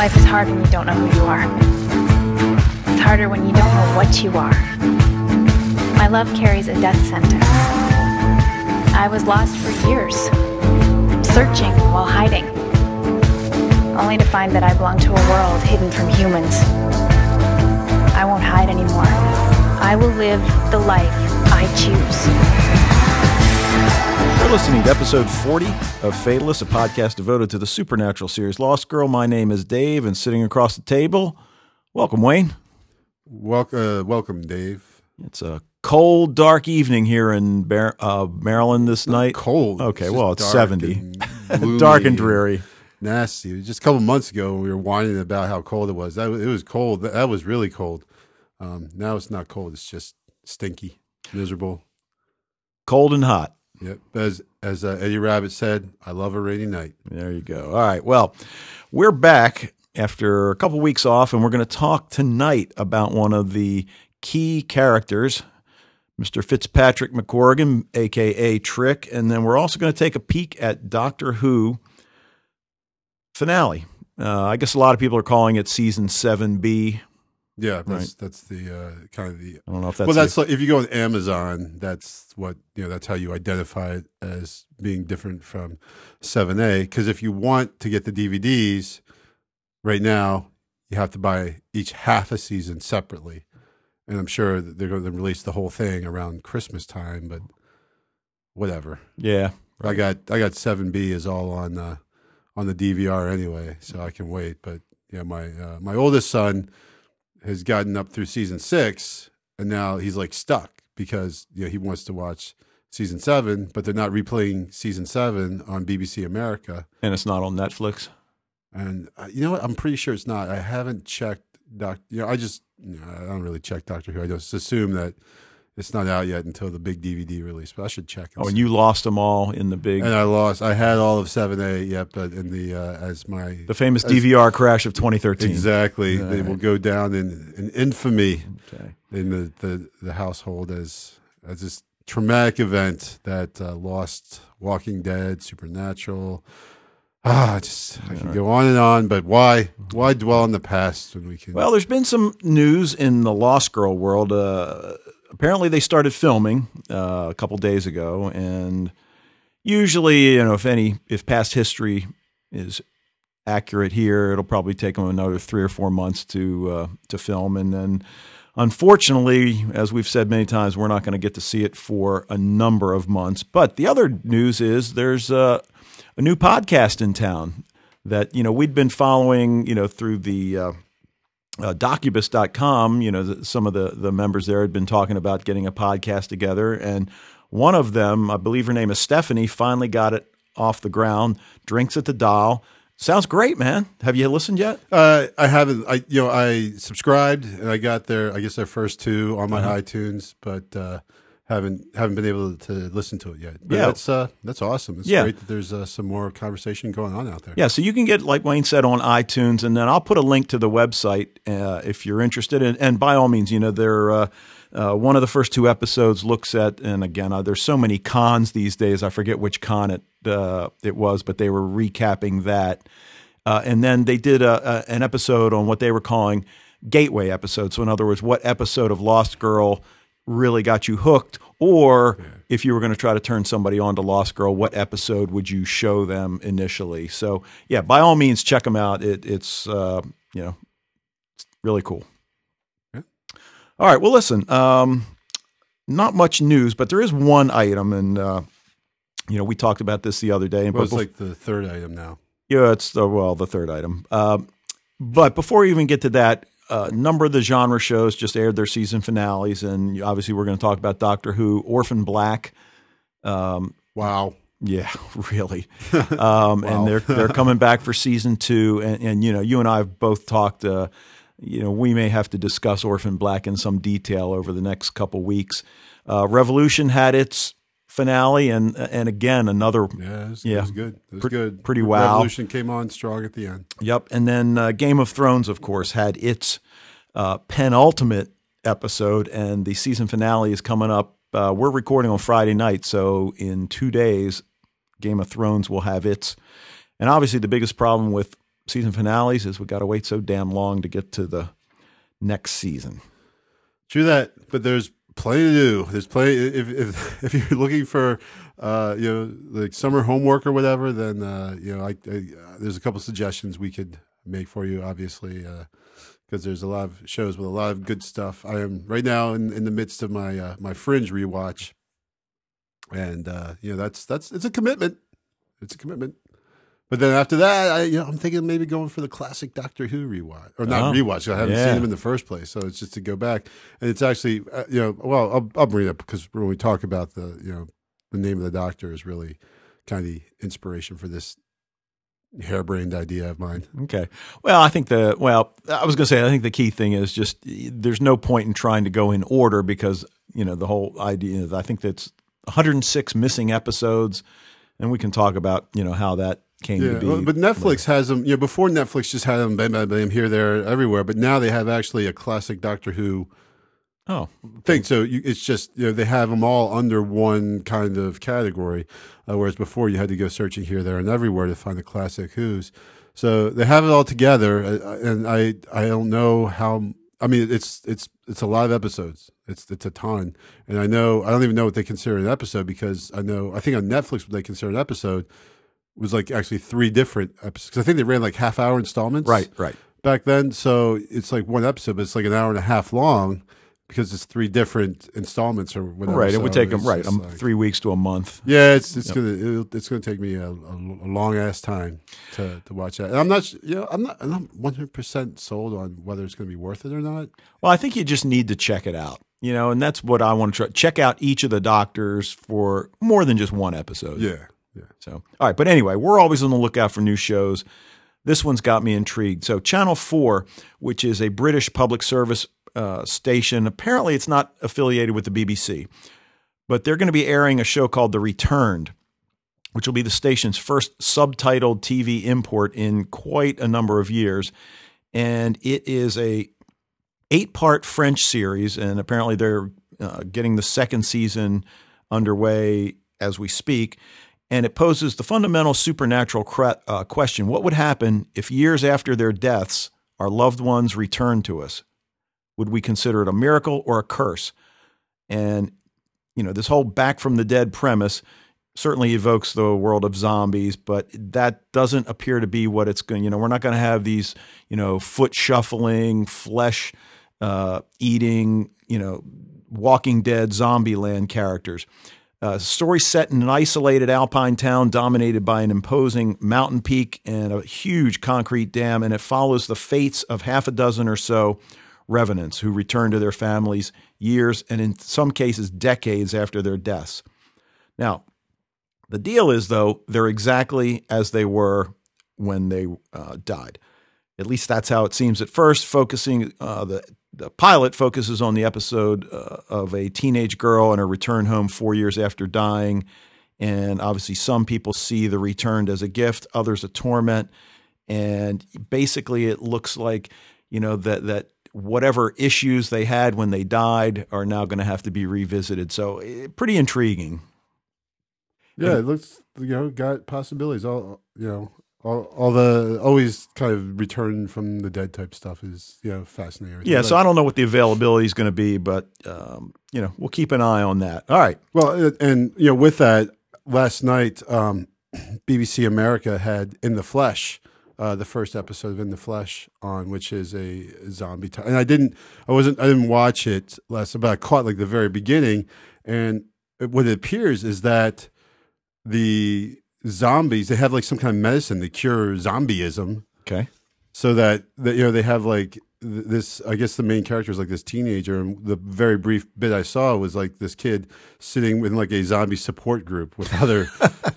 Life is hard when you don't know who you are. It's harder when you don't know what you are. My love carries a death sentence. I was lost for years, searching while hiding, only to find that I belong to a world hidden from humans. I won't hide anymore. I will live the life I choose. You're listening to episode 40 of Fatalist, a podcast devoted to the supernatural series Lost Girl. My name is Dave, and sitting across the table, welcome, Wayne. Welcome, uh, welcome, Dave. It's a cold, dark evening here in Bar- uh, Maryland this night. Cold. Okay, just well, it's dark 70. and dark and dreary. nasty. Just a couple months ago, we were whining about how cold it was. That it was cold. That, that was really cold. Um, now it's not cold. It's just stinky, miserable. Cold and hot. Yep. As as uh, Eddie Rabbitt said, I love a rainy night. There you go. All right. Well, we're back after a couple weeks off, and we're going to talk tonight about one of the key characters, Mr. Fitzpatrick McCorrigan, aka Trick, and then we're also going to take a peek at Doctor Who finale. Uh, I guess a lot of people are calling it season seven B. Yeah, that's Right. that's the uh, kind of the. I don't know if that's well, that's like if you go on Amazon, that's what you know. That's how you identify it as being different from Seven A. Because if you want to get the DVDs, right now you have to buy each half a season separately, and I'm sure that they're going to release the whole thing around Christmas time. But whatever, yeah. I got I got Seven B is all on uh, on the DVR anyway, so I can wait. But yeah, my uh, my oldest son has gotten up through season six, and now he's like stuck because you know he wants to watch season seven, but they're not replaying season seven on BBC America. And it's not on Netflix. And uh, you know what? I'm pretty sure it's not. I haven't checked. Doc, you know, I just you know, I don't really check Doctor Who. I just assume that it's not out yet until the big DVD release. But I should check. Oh, see. and you lost them all in the big, And I lost. I had all of seven A. Yep, but in the uh, as my the famous as- DVR crash of 2013. exactly, All they right. will go down in, in infamy Okay. in the, the, the household as as this traumatic event that uh, lost Walking Dead, Supernatural. Ah, just I can go on and on, but why why dwell on the past when we can? Well, there's been some news in the Lost Girl world. Uh, apparently, they started filming uh, a couple days ago, and usually, you know, if any, if past history is accurate here, it'll probably take them another three or four months to uh, to film, and then. Unfortunately, as we've said many times, we're not going to get to see it for a number of months. But the other news is there's uh, a new podcast in town that you know we'd been following, you know, through the uh, Docubus.com, you know, the, some of the, the members there had been talking about getting a podcast together. And one of them, I believe her name is Stephanie, finally got it off the ground, drinks at the Dal. Sounds great, man. Have you listened yet? Uh, I haven't. I you know I subscribed and I got their I guess their first two on my Uh-huh. iTunes, but uh, haven't haven't been able to listen to it yet. But Yeah. that's uh, that's awesome. It's Yeah. great that there's uh, some more conversation going on out there. Yeah, so you can get, like Wayne said, on iTunes, and then I'll put a link to the website uh, if you're interested. And, and by all means, you know, they're, uh, uh, one of the first two episodes looks at, and again, uh, there's so many cons these days. I forget which con it uh, it was, but they were recapping that. Uh, and then they did a, a, an episode on what they were calling gateway episodes. So, in other words, what episode of Lost Girl really got you hooked? Or if you were going to try to turn somebody on to Lost Girl, what episode would you show them initially? So, yeah, by all means, check them out. It, it's, uh, you know, it's really cool. Yeah. All right. Well, listen, um, not much news, but there is one item. And, uh, you know, we talked about this the other day. Well, it's like the third item now. yeah, it's the well, the third item. Um, but before we even get to that, a number of the genre shows just aired their season finales, and obviously we're going to talk about Doctor Who, Orphan Black. Um, Wow. yeah, really, um, Wow. and they're they're coming back for season two, and, and you know, you and I have both talked. Uh, you know, we may have to discuss Orphan Black in some detail over the next couple weeks. Uh, Revolution had its finale, and and again another Yeah, it was, Yeah. it was good. It was Pre- good. pretty wow. Revolution came on strong at the end. Yep. And then uh, Game of Thrones, of course, had its uh, penultimate episode, and the season finale is coming up. Uh, we're recording on Friday night, so in two days, Game of Thrones will have its. And obviously, the biggest problem with season finales is we got to wait so damn long to get to the next season. True that, but there's plenty to do. There's plenty. If if, if you're looking for, uh, you know, like summer homework or whatever, then uh, you know, I, I, there's a couple suggestions we could make for you. Obviously, because uh, there's a lot of shows with a lot of good stuff. I am right now in, in the midst of my uh, my Fringe rewatch, and uh, you know, that's that's it's a commitment. It's a commitment. But then after that, I, you know, I'm thinking maybe going for the classic Doctor Who rewatch, or not oh, rewatch. I haven't yeah. seen them in the first place, so it's just to go back. And it's actually, uh, you know, well, I'll, I'll bring it up because when we talk about the, you know, the name of the Doctor is really kind of the inspiration for this harebrained idea of mine. Okay. Well, I think the well, I was going to say I think the key thing is just there's no point in trying to go in order because you know the whole idea. Is I think that's 106 missing episodes, and we can talk about you know how that came yeah, to be. But Netflix has them. You know, before Netflix just had them, bam, bam, bam, here, there, everywhere. But now they have actually a classic Doctor Who. Oh, thing. So you, it's just you know they have them all under one kind of category, uh, whereas before you had to go searching here, there, and everywhere to find the classic Who's. So they have it all together, uh, and I I don't know how. I mean, it's it's it's a lot of episodes. It's it's a ton, and I know I don't even know what they consider an episode because I know I think on Netflix what they consider an episode was like actually three different episodes. Cause I think they ran like half hour installments. Right, right. Back then, so it's like one episode, but it's like an hour and a half long because it's three different installments or whatever. Right, it would take them right um, like, three weeks to a month. Yeah, it's it's yep. gonna it's gonna take me a, a, a long ass time to, to watch that. And I'm not, you know, I'm not I'm not 100 percent sold on whether it's gonna be worth it or not. Well, I think you just need to check it out. You know, and that's what I want to try. Check out each of the doctors for more than just one episode. Yeah. Yeah. So, all right. But anyway, we're always on the lookout for new shows. This one's got me intrigued. So, Channel 4, which is a British public service uh, station, apparently it's not affiliated with the BBC, but they're going to be airing a show called The Returned, which will be the station's first subtitled TV import in quite a number of years. And it is a eight part French series, and apparently they're uh, getting the second season underway as we speak and it poses the fundamental supernatural uh, question what would happen if years after their deaths, our loved ones returned to us? Would we consider it a miracle or a curse? And, you know, this whole back from the dead premise certainly evokes the world of zombies, but that doesn't appear to be what it's going. You know, we're not going to have these, you know, foot shuffling, flesh uh, eating, you know, Walking Dead zombie land characters. A story set in an isolated alpine town dominated by an imposing mountain peak and a huge concrete dam, and it follows the fates of half a dozen or so revenants who return to their families years and in some cases decades after their deaths. Now, the deal is, though, they're exactly as they were when they uh, died. At least that's how it seems at first, focusing uh, the the pilot focuses on the episode uh, of a teenage girl and her return home four years after dying. And obviously, some people see the returned as a gift, others a torment. And basically, it looks like, you know, that, that whatever issues they had when they died are now going to have to be revisited. So, pretty intriguing. Yeah, it looks, you know, got possibilities. All, you know, all, all, the always kind of return from the dead type stuff is you know fascinating. Yeah, so I don't know what the availability is going to be, but um, you know we'll keep an eye on that. All right. Well, and you know with that, last night um, BBC America had In the Flesh, uh, the first episode of In the Flesh on, which is a zombie. T- and I didn't, I wasn't, I didn't watch it last, but I caught like the very beginning, and what it appears is that the zombies. They have like some kind of medicine to cure zombieism. Okay. So that, that you know they have like this. I guess the main character is like this teenager, and the very brief bit I saw was like this kid sitting in like a zombie support group with other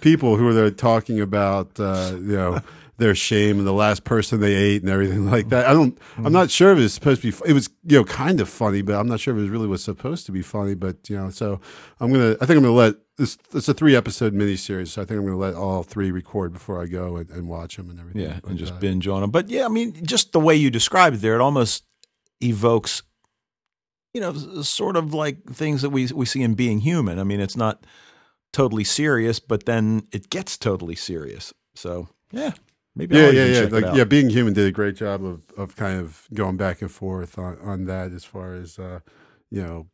people who were there talking about uh, you know their shame and the last person they ate and everything like that. I don't. I'm not sure if it's supposed to be. It was you know kind of funny, but I'm not sure if it really was supposed to be funny. But you know, so I'm gonna. I think I'm gonna let this. It's a three episode miniseries, so I think I'm gonna let all three record before I go and, and watch them and everything. Yeah, and just binge on them. But yeah, I mean, just the way you described it there, it almost evokes. You know, sort of like things that we we see in Being Human. I mean, it's not totally serious, but then it gets totally serious. So yeah. Maybe yeah, I'll yeah, yeah. Like, yeah, Being Human did a great job of of kind of going back and forth on on that as far as uh, you know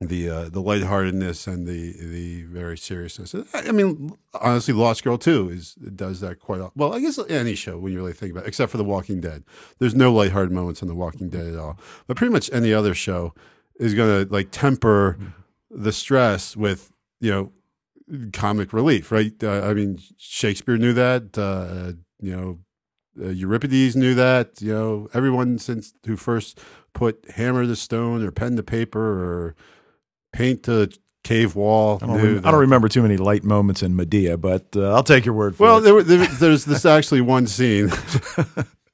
the uh, the lightheartedness and the the very seriousness. I mean, honestly, Lost Girl too is does that quite a- well. I guess any show when you really think about, it, except for The Walking Dead. There's no lighthearted moments in The Walking Dead at all. But pretty much any other show is going to like temper the stress with you know comic relief, right? Uh, I mean, Shakespeare knew that. Uh, you know, uh, Euripides knew that. You know, everyone since who first put hammer to stone or pen to paper or paint to cave wall. I don't, rem- I don't remember too many light moments in Medea, but uh, I'll take your word for Well, it. there, there, there's this actually one scene.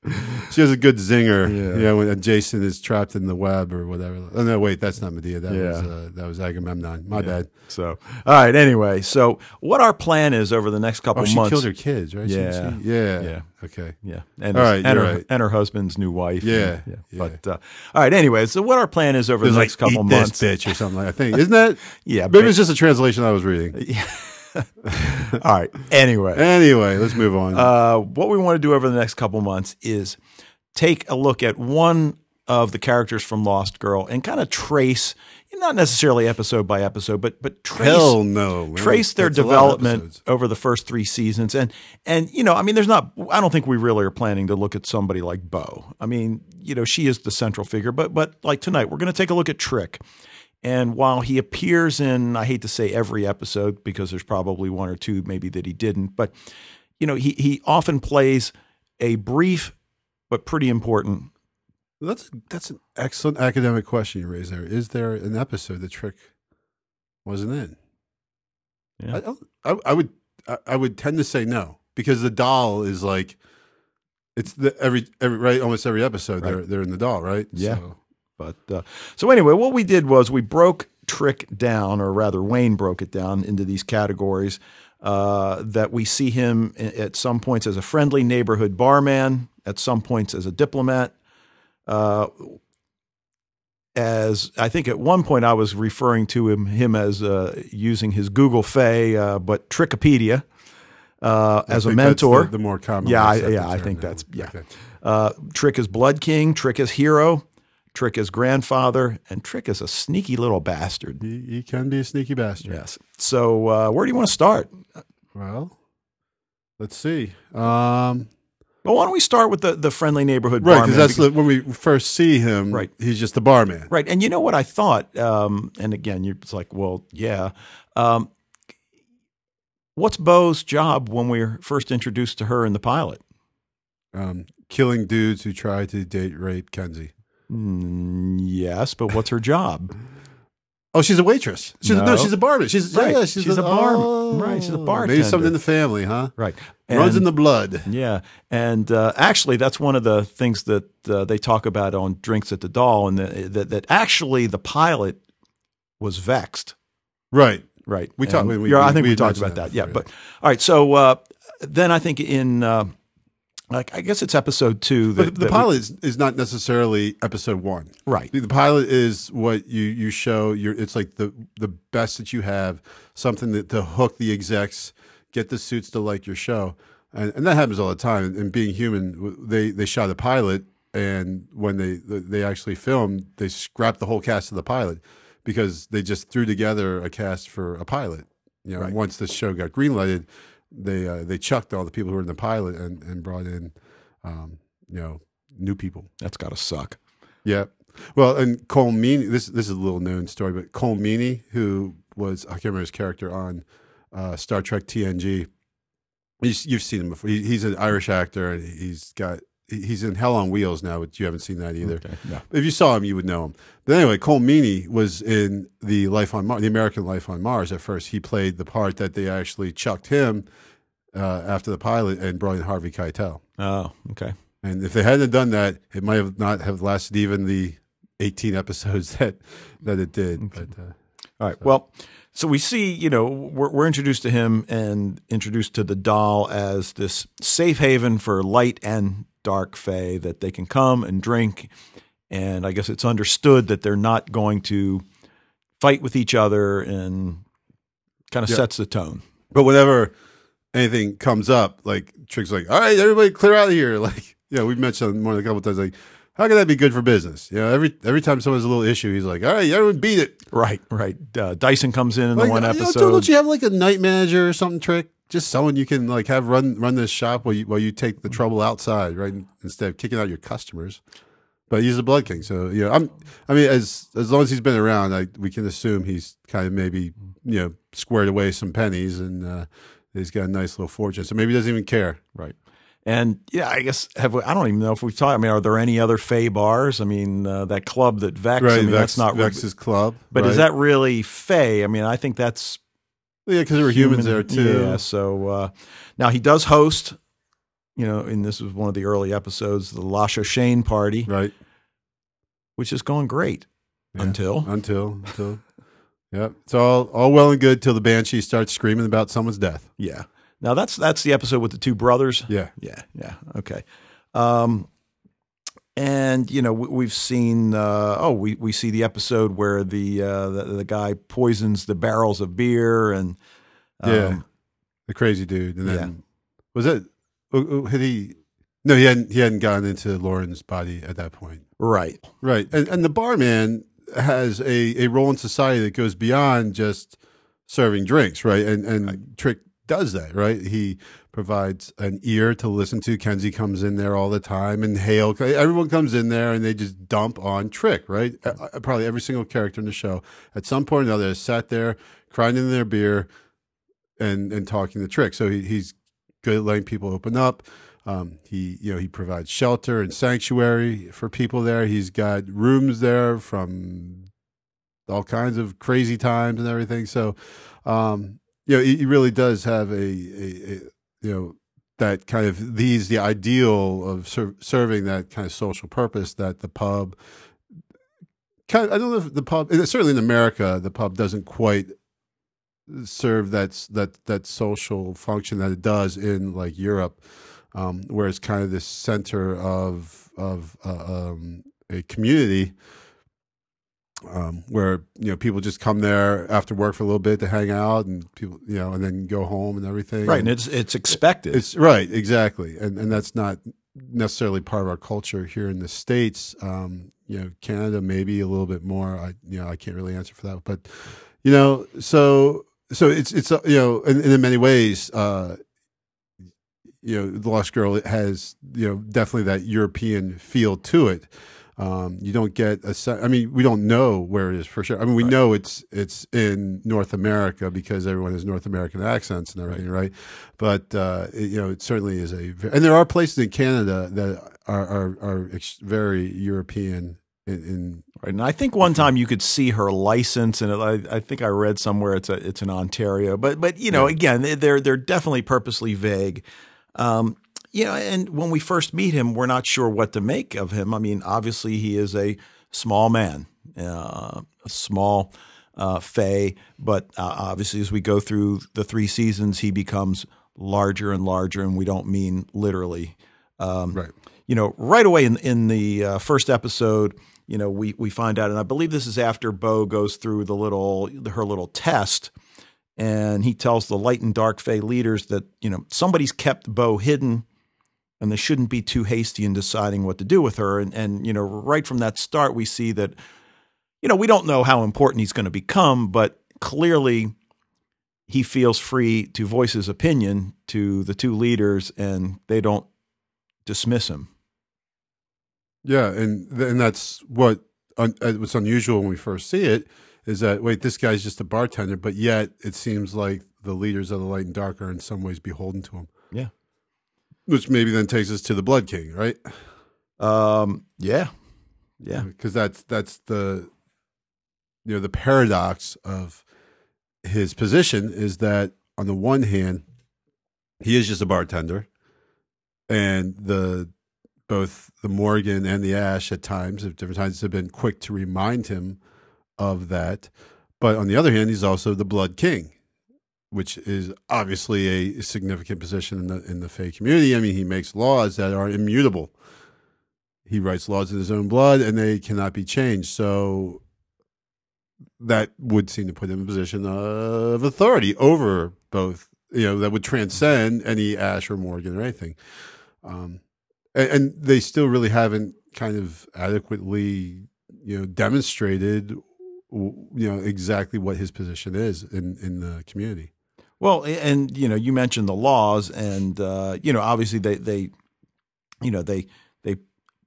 she has a good zinger. Yeah. You know, when Jason is trapped in the web or whatever. Oh no, wait, that's not Medea. That Yeah. was uh, that was Agamemnon. My bad. So, all right. Anyway, so what our plan is over the next couple Oh, she months? killed her kids, right? Yeah. she- yeah. Yeah. Okay. Yeah, and All his- right, and, her, right. and her husband's new wife. Yeah, and- yeah. But uh, all right. Anyway, so what our plan is over was the like next couple eat months? bitch or something. Like, I think isn't that? Yeah, Maybe it's just a translation I was reading. all right. Anyway, Anyway, let's move on. uh, what we want to do over the next couple months is take a look at one of the characters from Lost Girl and kind of trace, not necessarily episode by episode, but but trace Hell no. man. trace their That's a lot of development over the first three seasons and and you know i mean there's not i don't think we really are planning to look at somebody like bo i mean you know she is the central figure but but like tonight we're going to take a look at trick and while he appears in i hate to say every episode because there's probably one or two maybe that he didn't but you know he he often plays a brief but pretty important That's that's an excellent academic question you raised there. Is there an episode the Trick wasn't in? Yeah. I, I, I would I, I would tend to say no because the Dal is like it's the every every right almost every episode they're they're in the Dal right Yeah. So- But uh, so anyway, what we did was we broke Trick down, or rather, Wayne broke it down into these categories. Uh, that we see him at some points as a friendly neighborhood barman, at some points as a diplomat. Uh, as I think at one point I was referring to him him as uh, using his Google Fay, uh, but Trickopedia uh, as a mentor. the, the more common Yeah, I- yeah, I think now. that's- yeah. Okay. Uh, Trick is Blood King, Trick is Hero, Trick is Grandfather, and Trick is a sneaky little bastard. He, he can be a sneaky bastard. Yes. So uh, where do you want to start? Well, let's see. Um, Well, why don't we start with the, the friendly neighborhood right, barman? because that's the, when we first see him. Right. he's just the barman. right. And you know what I thought? Um, and again, you're it's like, well, yeah. Um, what's Bo's job when we're first introduced to her in the pilot? Um, killing dudes who try to date rape Kenzi. Mm, yes, but what's her job? Oh, she's a waitress. She's no, No. she's a barman. She's Right. yeah, she's, She's a, a bar- oh, right, she's a Maybe bartender. something in the family, huh? Right. Runs in the blood. Yeah, and uh, actually, that's one of the things that uh, they talk about on Drinks at the Dal, and the, that that actually the pilot was vexed. Right. Right. We talked- And- we- I think we we, talked about that that. Yeah, but all right. So uh, then I think in uh, like I guess it's episode two. That, But the that we- pilot is, is not necessarily episode one. right? The pilot is what you you show. Your it's like the the best that you have. Something that to hook the execs, get the suits to like your show, and, and that happens all the time. And being human, they they shot a pilot, and when they they actually filmed, they scrapped the whole cast of the pilot because they just threw together a cast for a pilot. You know, Right. once the show got greenlighted, they uh, they chucked all the people who were in the pilot and and brought in, um, you know, new people. That's got to suck. Yeah. Well, and Colm Meaney, this this is a little known story, but Colm Meaney, who was I can't remember his character on uh, Star Trek TNG. He's, you've seen him before. He, he's an Irish actor, and he's got he's in Hell on Wheels now, but you haven't seen that either. Okay. Yeah. If you saw him, you would know him. But anyway, Colm Meaney was in the Life on Mars, the American Life on Mars. At first, he played the part that they actually chucked him uh, after the pilot and brought in Harvey Keitel. Oh, okay. And if they hadn't done that, it might have not have lasted even the 18 episodes that that it did. But uh, All right. Well, so we see, you know, we're, we're introduced to him and introduced to the Dal as this safe haven for light and dark fae that they can come and drink. And I guess it's understood that they're not going to fight with each other and kind of Yeah. sets the tone. but whenever anything comes up, like Trick's like, all right, everybody clear out of here. Like, yeah, we've mentioned more than a couple times, like, how can that be good for business? You know, every every time someone has a little issue, he's like, all right, everyone beat it. Right, right. Uh, Dyson comes in in Like, the one you know, episode. don't you have like a night manager or something, Trick? Just someone you can like have run run this shop while you while you take the trouble outside, right? Instead of kicking out your customers. But he's a blood king, so you know. I'm. I mean, as as long as he's been around, I, we can assume he's kind of maybe you know squared away some pennies, and uh, he's got a nice little fortune. So maybe he doesn't even care. Right. And yeah, I guess have we, I don't even know if we've talked. I mean, are there any other Fae bars? I mean, uh, that club that Vex. I mean, Vex, that's not. Vex's club. but right? is that really Fae? I mean, I think that's yeah? Because there were humans there too. Yeah. So uh, now he does host. You know, and this was one of the early episodes, the Lasha Shane party, Right. which is going great Yeah. until until until. Yep. It's all all well and good till the banshee starts screaming about someone's death. yeah. Now that's that's the episode with the two brothers. Yeah. Yeah, yeah, okay. Um, and you know we, we've seen. Uh, oh, we we see the episode where the, uh, the the guy poisons the barrels of beer, and um, Yeah. The crazy dude. And then Yeah. was it oh, oh, had he no, he hadn't he hadn't gotten into Lauren's body at that point. right, Right. And and the barman has a, a role in society that goes beyond just serving drinks, right? And and Trick does that, right? He provides an ear to listen to. Kenzi comes in there all the time, and Hale. Everyone comes in there, and they just dump on Trick, right? Uh, Probably every single character in the show at some point or another has sat there crying in their beer and and talking to Trick. So he, he's good at letting people open up. Um, he you know he provides shelter and sanctuary for people there. He's got rooms there from all kinds of crazy times and everything. So um, you know he, really does have a, a, a you know that kind of these the ideal of ser- serving that kind of social purpose that the pub kind of, I don't know if the pub certainly in America the pub doesn't quite serve that that that social function that it does in like Europe, um, where it's kind of this center of of uh, um, a community. Um, where you know people just come there after work for a little bit to hang out and people you know and then go home and everything right, and it's it's expected. it's right, exactly, and and that's not necessarily part of our culture here in the states. Um, you know, Canada maybe a little bit more. I you know I can't really answer for that, but you know, so so it's it's uh, you know, and, and in many ways, uh, you know, the Lost Girl has you know definitely that European feel to it. Um, you don't get a. I mean, we don't know where it is for sure. I mean, we know it's it's in North America because everyone has North American accents and everything, right? But uh, it, you know, it certainly is a. And there are places in Canada that are are, are ex- very European in, in Right. And I think one time you could see her license, and I, I think I read somewhere it's a it's in Ontario. But but you know, again, they're they're definitely purposely vague. Um, you know, and when we first meet him, we're not sure what to make of him. I mean, obviously he is a small man, uh, a small uh, Fae, but uh, obviously as we go through the three seasons, he becomes larger and larger, and we don't mean literally. Um, right. you know, right away in in the uh, first episode, you know, we we find out, and I believe this is after Bo goes through the little her little test, and he tells the light and dark Fae leaders that you know somebody's kept Bo hidden, and they shouldn't be too hasty in deciding what to do with her. And and you know, right from that start, we see that, you know, we don't know how important he's going to become, but clearly. He feels free to voice his opinion to the two leaders, and they don't dismiss him. Yeah, and and that's what un, uh, what's unusual when we first see it is that wait, this guy's just a bartender, but yet it seems like the leaders of the light and dark are in some ways beholden to him. Which maybe then takes us to the Blood King, right? Um, yeah, yeah, because that's that's the you know the paradox of his position is that on the one hand he is just a bartender and the both the Morrigan and the Ash at times at different times have been quick to remind him of that. But on the other hand he's also the blood king which is obviously a significant position in the in the Fae community i mean he makes laws that are immutable he writes laws in his own blood and they cannot be changed. So that would seem to put him in a position of authority over both you know that would transcend any Ash or Morrigan or anything. Um, and, and they still really haven't kind of adequately you know demonstrated you know exactly what his position is in in the community. Well, and you know, you mentioned the laws, and uh, you know, obviously they they, you know, they they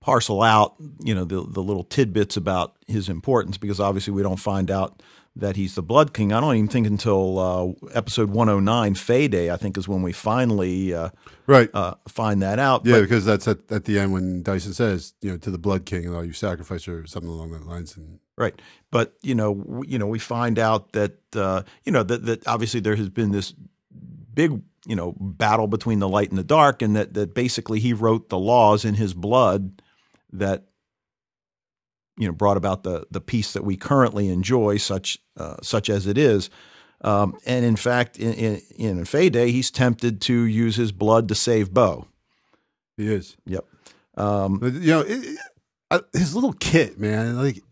parcel out you know the the little tidbits about his importance because obviously we don't find out that he's the Blood King. I don't even think until uh, episode 109, Fae Day, I think is when we finally uh, right uh, find that out. Yeah, But- because that's at, at the end when Dyson says, you know, to the Blood King, and all you sacrifice or something along that lines. And Right, but you know, w- you know, we find out that uh, you know that that obviously there has been this big you know battle between the light and the dark, and that that basically he wrote the laws in his blood that you know brought about the the peace that we currently enjoy, such uh, such as it is. Um, and in fact, in in, in Fae Day, he's tempted to use his blood to save Bo. he is. Yep. Um, But, you know, it, it- uh, his little kit, man, like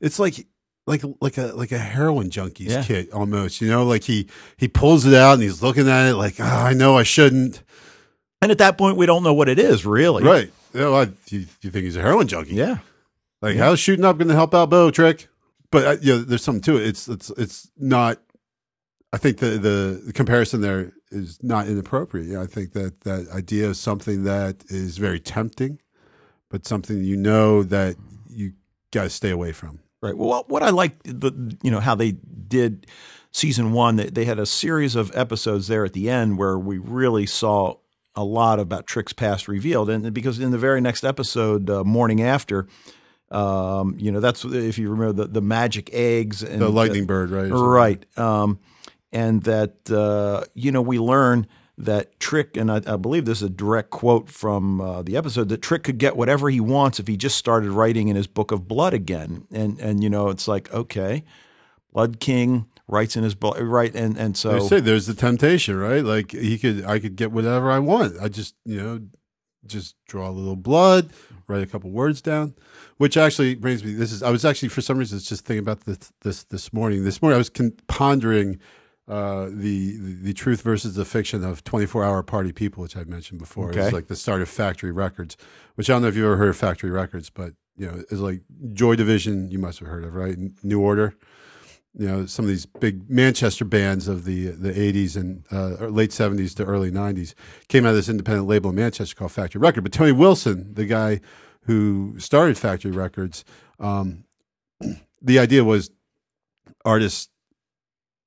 it's like like like a like a heroin junkie's Yeah. kit almost. You know, like he he pulls it out and he's looking at it like, "Ah, I know I shouldn't. and at that point, we don't know what it is really. Right? You, know, I, you, you think he's a heroin junkie? Yeah. Like, Yeah. how's shooting up going to help out Bo Trick? But uh, know, there's something to it. It's it's it's not. I think the, the the comparison there is not inappropriate. I think that that idea is something that is very tempting, but something you know that you got to stay away from. Right. Well, what- I like the you know how they did season one. They, they had a series of episodes there at the end where we really saw a lot about Trick's past revealed, and because in the very next episode, uh, Mourning After, um, you know that's if you remember the, the magic eggs and The lightning bird, right? right? Um, and that uh, you know we learn that Trick, and I, I believe this is a direct quote from uh, the episode that Trick could get whatever he wants if he just started writing in his book of blood again. And and you know it's like okay, Blood King writes in his book, right? And and so say there's the temptation, right? Like he could, I could get whatever I want. I just, you know, just draw a little blood, write a couple words down. Which actually brings me. This is I was actually for some reason just thinking about this this this morning. This morning I was con- pondering uh, the, the truth versus the fiction of 24 hour party people, which I've mentioned before. Okay. It's like the start of Factory Records, which I don't know if you've ever heard of Factory Records, but you know, it's like Joy Division. You must have heard of, right? New Order you know some of these big Manchester bands of the the 80s and uh, late 70s to early 90s came out of this independent label in Manchester called Factory Record. But Tony Wilson, the guy who started Factory Records, um, the idea was artists.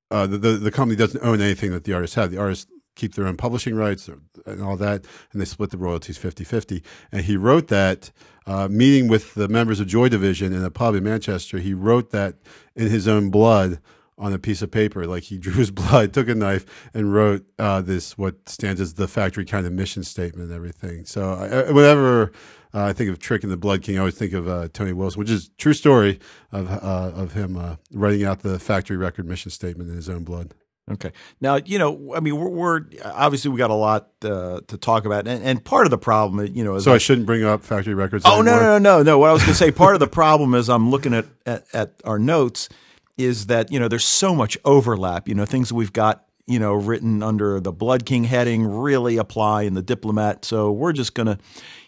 Uh, the, the the company doesn't own anything that the artists have. The artists keep their own publishing rights and all that, and they split the royalties 50-50. And he wrote that uh, meeting with the members of Joy Division in a pub in Manchester. He wrote that in his own blood on a piece of paper. Like he drew his blood, took a knife, and wrote uh, this what stands as the factory kind of mission statement and everything. So uh, whenever uh, I think of Trick and the Blood King, I always think of uh, Tony Wilson, which is a true story of uh, of him uh, writing out the factory record mission statement in his own blood. Okay. Now, you know, I mean, we're, we're obviously we got a lot uh, to talk about, and, and part of the problem, you know, is So I shouldn't bring up factory records. Oh no, anymore? no, no, no, no. What I was going to say, part of the problem is I'm looking at, at at our notes is that you know there's so much overlap. You know, things that we've got you know written under the Blood King heading really apply in the Diplomat. So we're just gonna,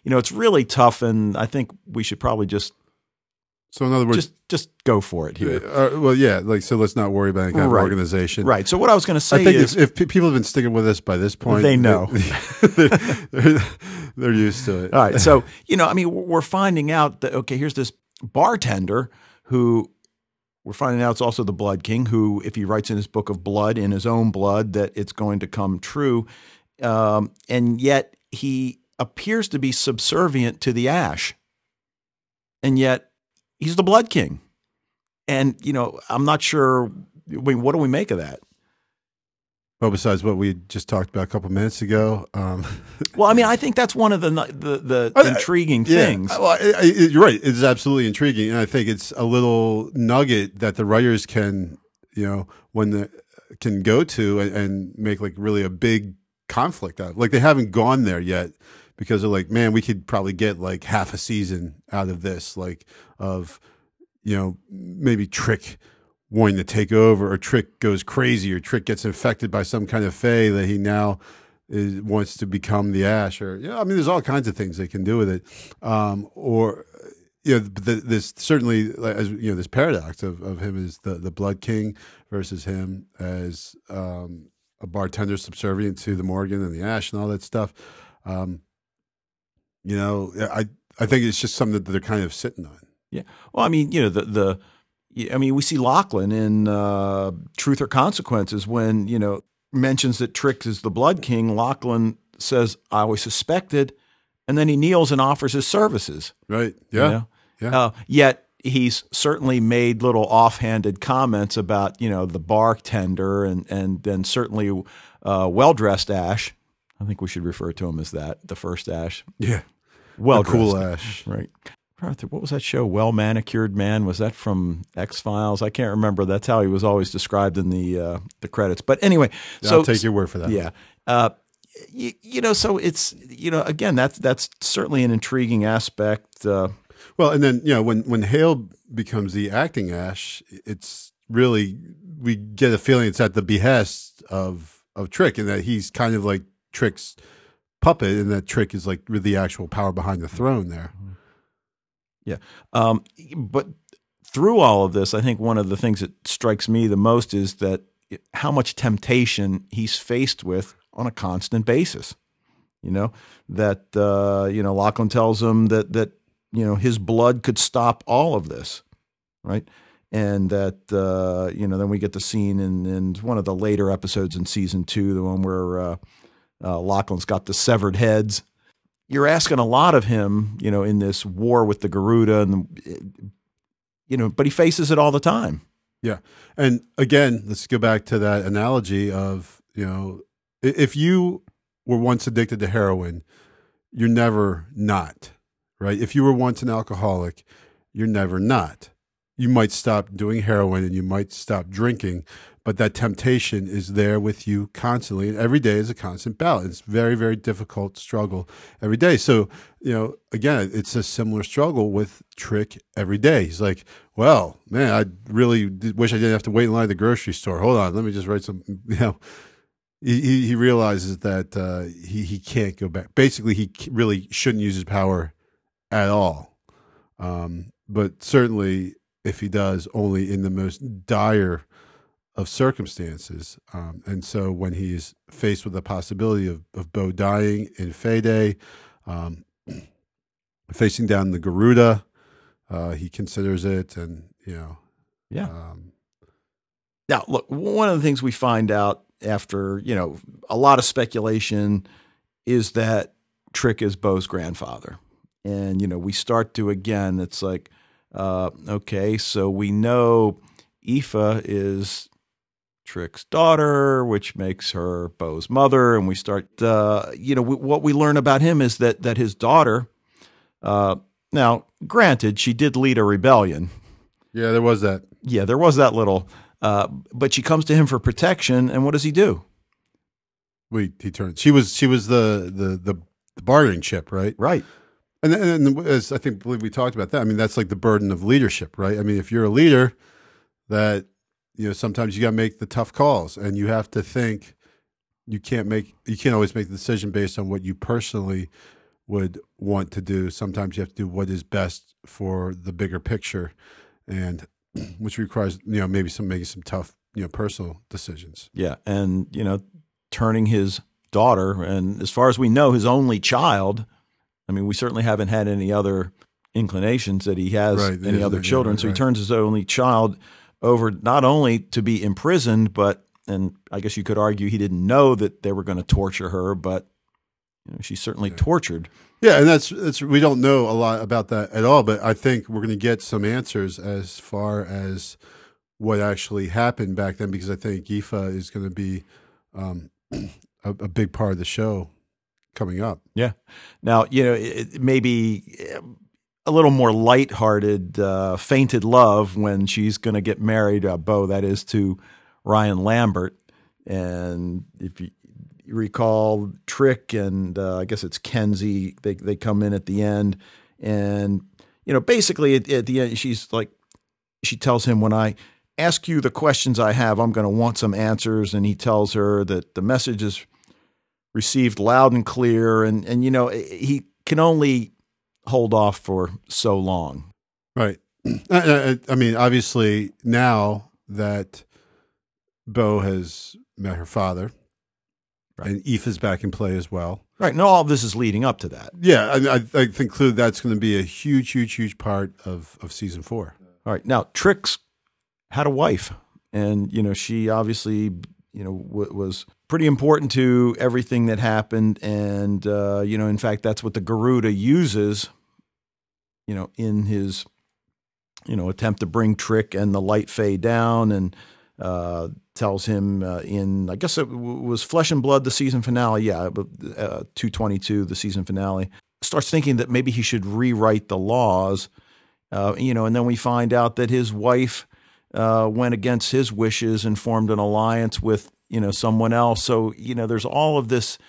you know, it's really tough, and I think we should probably just So in other words, just just go for it here. uh, well, yeah, like so. Let's not worry about any kind of organization, Right. So what I was going to say I think is, if, if people have been sticking with us by this point, They know. they're, they're, they're used to it. All right. So, you know, I mean, we're finding out that, okay, here's this bartender who we're finding out it's also the Blood King, who, if he writes in his book of blood, in his own blood, that it's going to come true. Um, and yet he appears to be subservient to the ash. And yet he's the Blood King. And, you know, I'm not sure. I mean, what do we make of that? Well, besides what we just talked about a couple minutes ago, um, Well, I mean, I think that's one of the the, the I- I- intriguing yeah, things. well, I, I, you're right. It's absolutely intriguing, and I think it's a little nugget that the writers can, you know, when the can go to and, and make like really a big conflict out. of. Like they haven't gone there yet because they're like, man, we could probably get like half a season out of this, like of you know maybe trick wanting to take over, or Trick goes crazy, or Trick gets infected by some kind of Fae that he now is, wants to become the Ash, or yeah, I mean, there's all kinds of things they can do with it, um, or you know, the, this certainly as you know, this paradox of, of him as the the Blood King versus him as um, a bartender subservient to the Morrigan and the Ash and all that stuff. Um, you know, I I think it's just something that they're kind of sitting on. Yeah. Well, I mean, you know, the the I mean, we see Lachlan in uh, Truth or Consequences when, you know, mentions that Trick is the Blood King. Lachlan says, I always suspected. And then he kneels and offers his services. Right. Yeah. You know? Yeah. Uh, yet he's certainly made little offhanded comments about, you know, the bartender and, and then certainly uh, well dressed Ash. I think we should refer to him as that, the first Ash. Yeah. Well, cool Ash. Right what was that show? Well manicured man. Was that from X Files? I can't remember. That's how he was always described in the uh, the credits. But anyway, so I'll take your word for that. Yeah. Uh, you, you, know, so it's you know, again, that's that's certainly an intriguing aspect. Uh, well, and then you know, when when Hale becomes the acting Ash, it's really we get a feeling it's at the behest of of Trick, and that he's kind of like Trick's puppet, and that Trick is like the actual power behind the throne there. Mm-hmm. Yeah. Um, but through all of this, I think one of the things that strikes me the most is that how much temptation he's faced with on a constant basis. You know that uh, you know Lachlan tells him that that you know his blood could stop all of this, right? And that uh, you know then we get the scene in, in one of the later episodes in season two, the one where uh, uh Lachlan's got the severed heads you're asking a lot of him, you know, in this war with the Garuda, and you know, but he faces it all the time. Yeah, and again, let's go back to that analogy of you know, if you were once addicted to heroin, you're never not right. If you were once an alcoholic, you're never not. You might stop doing heroin and you might stop drinking, but that temptation is there with you constantly. And every day is a constant battle. It's very, very difficult struggle every day. So, you know, again, it's a similar struggle with Trick every day. He's like, well, man, I really wish I didn't have to wait in line at the grocery store. Hold on, let me just write some, you know. He, he realizes that uh, he, he can't go back. Basically, he really shouldn't use his power at all. Um, but certainly, if he does, only in the most dire of circumstances. Um, and so when he's faced with the possibility of, of Bo dying in Faeday, um, facing down the Garuda, uh, he considers it and, you know. Yeah. Um, now, look, one of the things we find out after, you know, a lot of speculation is that Trick is Bo's grandfather. And, you know, we start to again, it's like, uh, okay, so we know Aife is Trick's daughter, which makes her Bo's mother, and we start. Uh, you know, what we learn about him is that that his daughter. Uh, now, granted, she did lead a rebellion. Yeah, there was that. Yeah, there was that little. Uh, but she comes to him for protection, and what does he do? Wait, he turns. She was she was the the the, the bargaining chip, right? Right. And, and as I think believe we talked about that. I mean, that's like the burden of leadership, right? I mean, if you're a leader that you know sometimes you got to make the tough calls and you have to think you can't make you can't always make the decision based on what you personally would want to do. Sometimes you have to do what is best for the bigger picture and which requires you know maybe some making some tough you know personal decisions. Yeah and you know turning his daughter and as far as we know his only child i mean we certainly haven't had any other inclinations that he has right, any other children right, so he turns his only child over not only to be imprisoned, but and I guess you could argue he didn't know that they were going to torture her, but you know, she's certainly tortured. Yeah, and that's that's we don't know a lot about that at all, but I think we're going to get some answers as far as what actually happened back then, because I think Aife is going to be um, a, a, big part of the show coming up. Yeah. Now you know it, maybe a little more lighthearted, uh, fainted love when she's going to get married, uh, Bo, that is, to Ryan Lambert. And if you, recall, Trick and uh, I guess it's Kenzi, they, they come in at the end. And, you know, basically at, at the end, she's like, she tells him, when I ask you the questions I have. I'm going to want some answers. And he tells her that the message is received loud and clear. And, and you know, he can only hold off for so long. Right. I, I, I mean, obviously, now that Bo has met her father, Right. and Eve is back in play as well. Right. And all of this is leading up to that. Yeah, I, I, I think clearly that's going to be a huge, huge, huge part of, of season four. All right. Now, Trix had a wife, and you know she obviously you know w- was pretty important to everything that happened, and uh, you know in fact that's what the Garuda uses, you know, in his you know attempt to bring Trick and the Light Fae down, and uh, tells him uh, in I guess it w- was Flesh and Blood the season finale, yeah, uh, two twenty two the season finale starts thinking that maybe he should rewrite the laws. Uh, you know, and then we find out that his wife uh, went against his wishes and formed an alliance with you know someone else. So you know, there's all of this,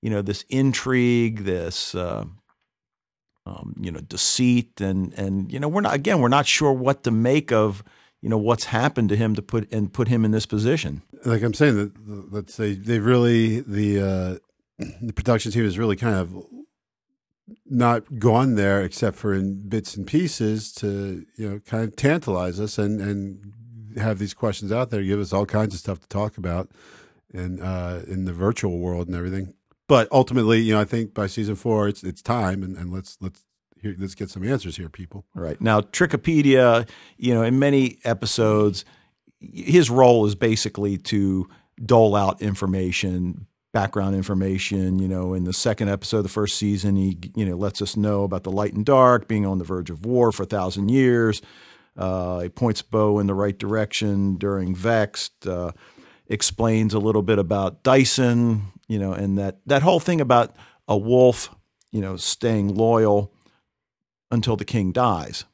you know, this intrigue, this uh, um, you know deceit, and and you know we're not again we're not sure what to make of you know what's happened to him to put and put him in this position. Like I'm saying, that let's say they really the uh, the production team has really kind of not gone there except for in bits and pieces to you know kind of tantalize us and and have these questions out there, give us all kinds of stuff to talk about, and uh, in the virtual world and everything. But ultimately, you know, I think by season four, it's it's time, and, and let's let's here, let's get some answers here, people. Right now, Trickopedia, you know, in many episodes, his role is basically to dole out information, background information. You know, in the second episode of the first season, he you know lets us know about the light and dark being on the verge of war for a thousand years. Uh, he points Bo in the right direction during Vexed. Uh, explains a little bit about Dyson, you know, and that that whole thing about a wolf, you know, staying loyal until the king dies.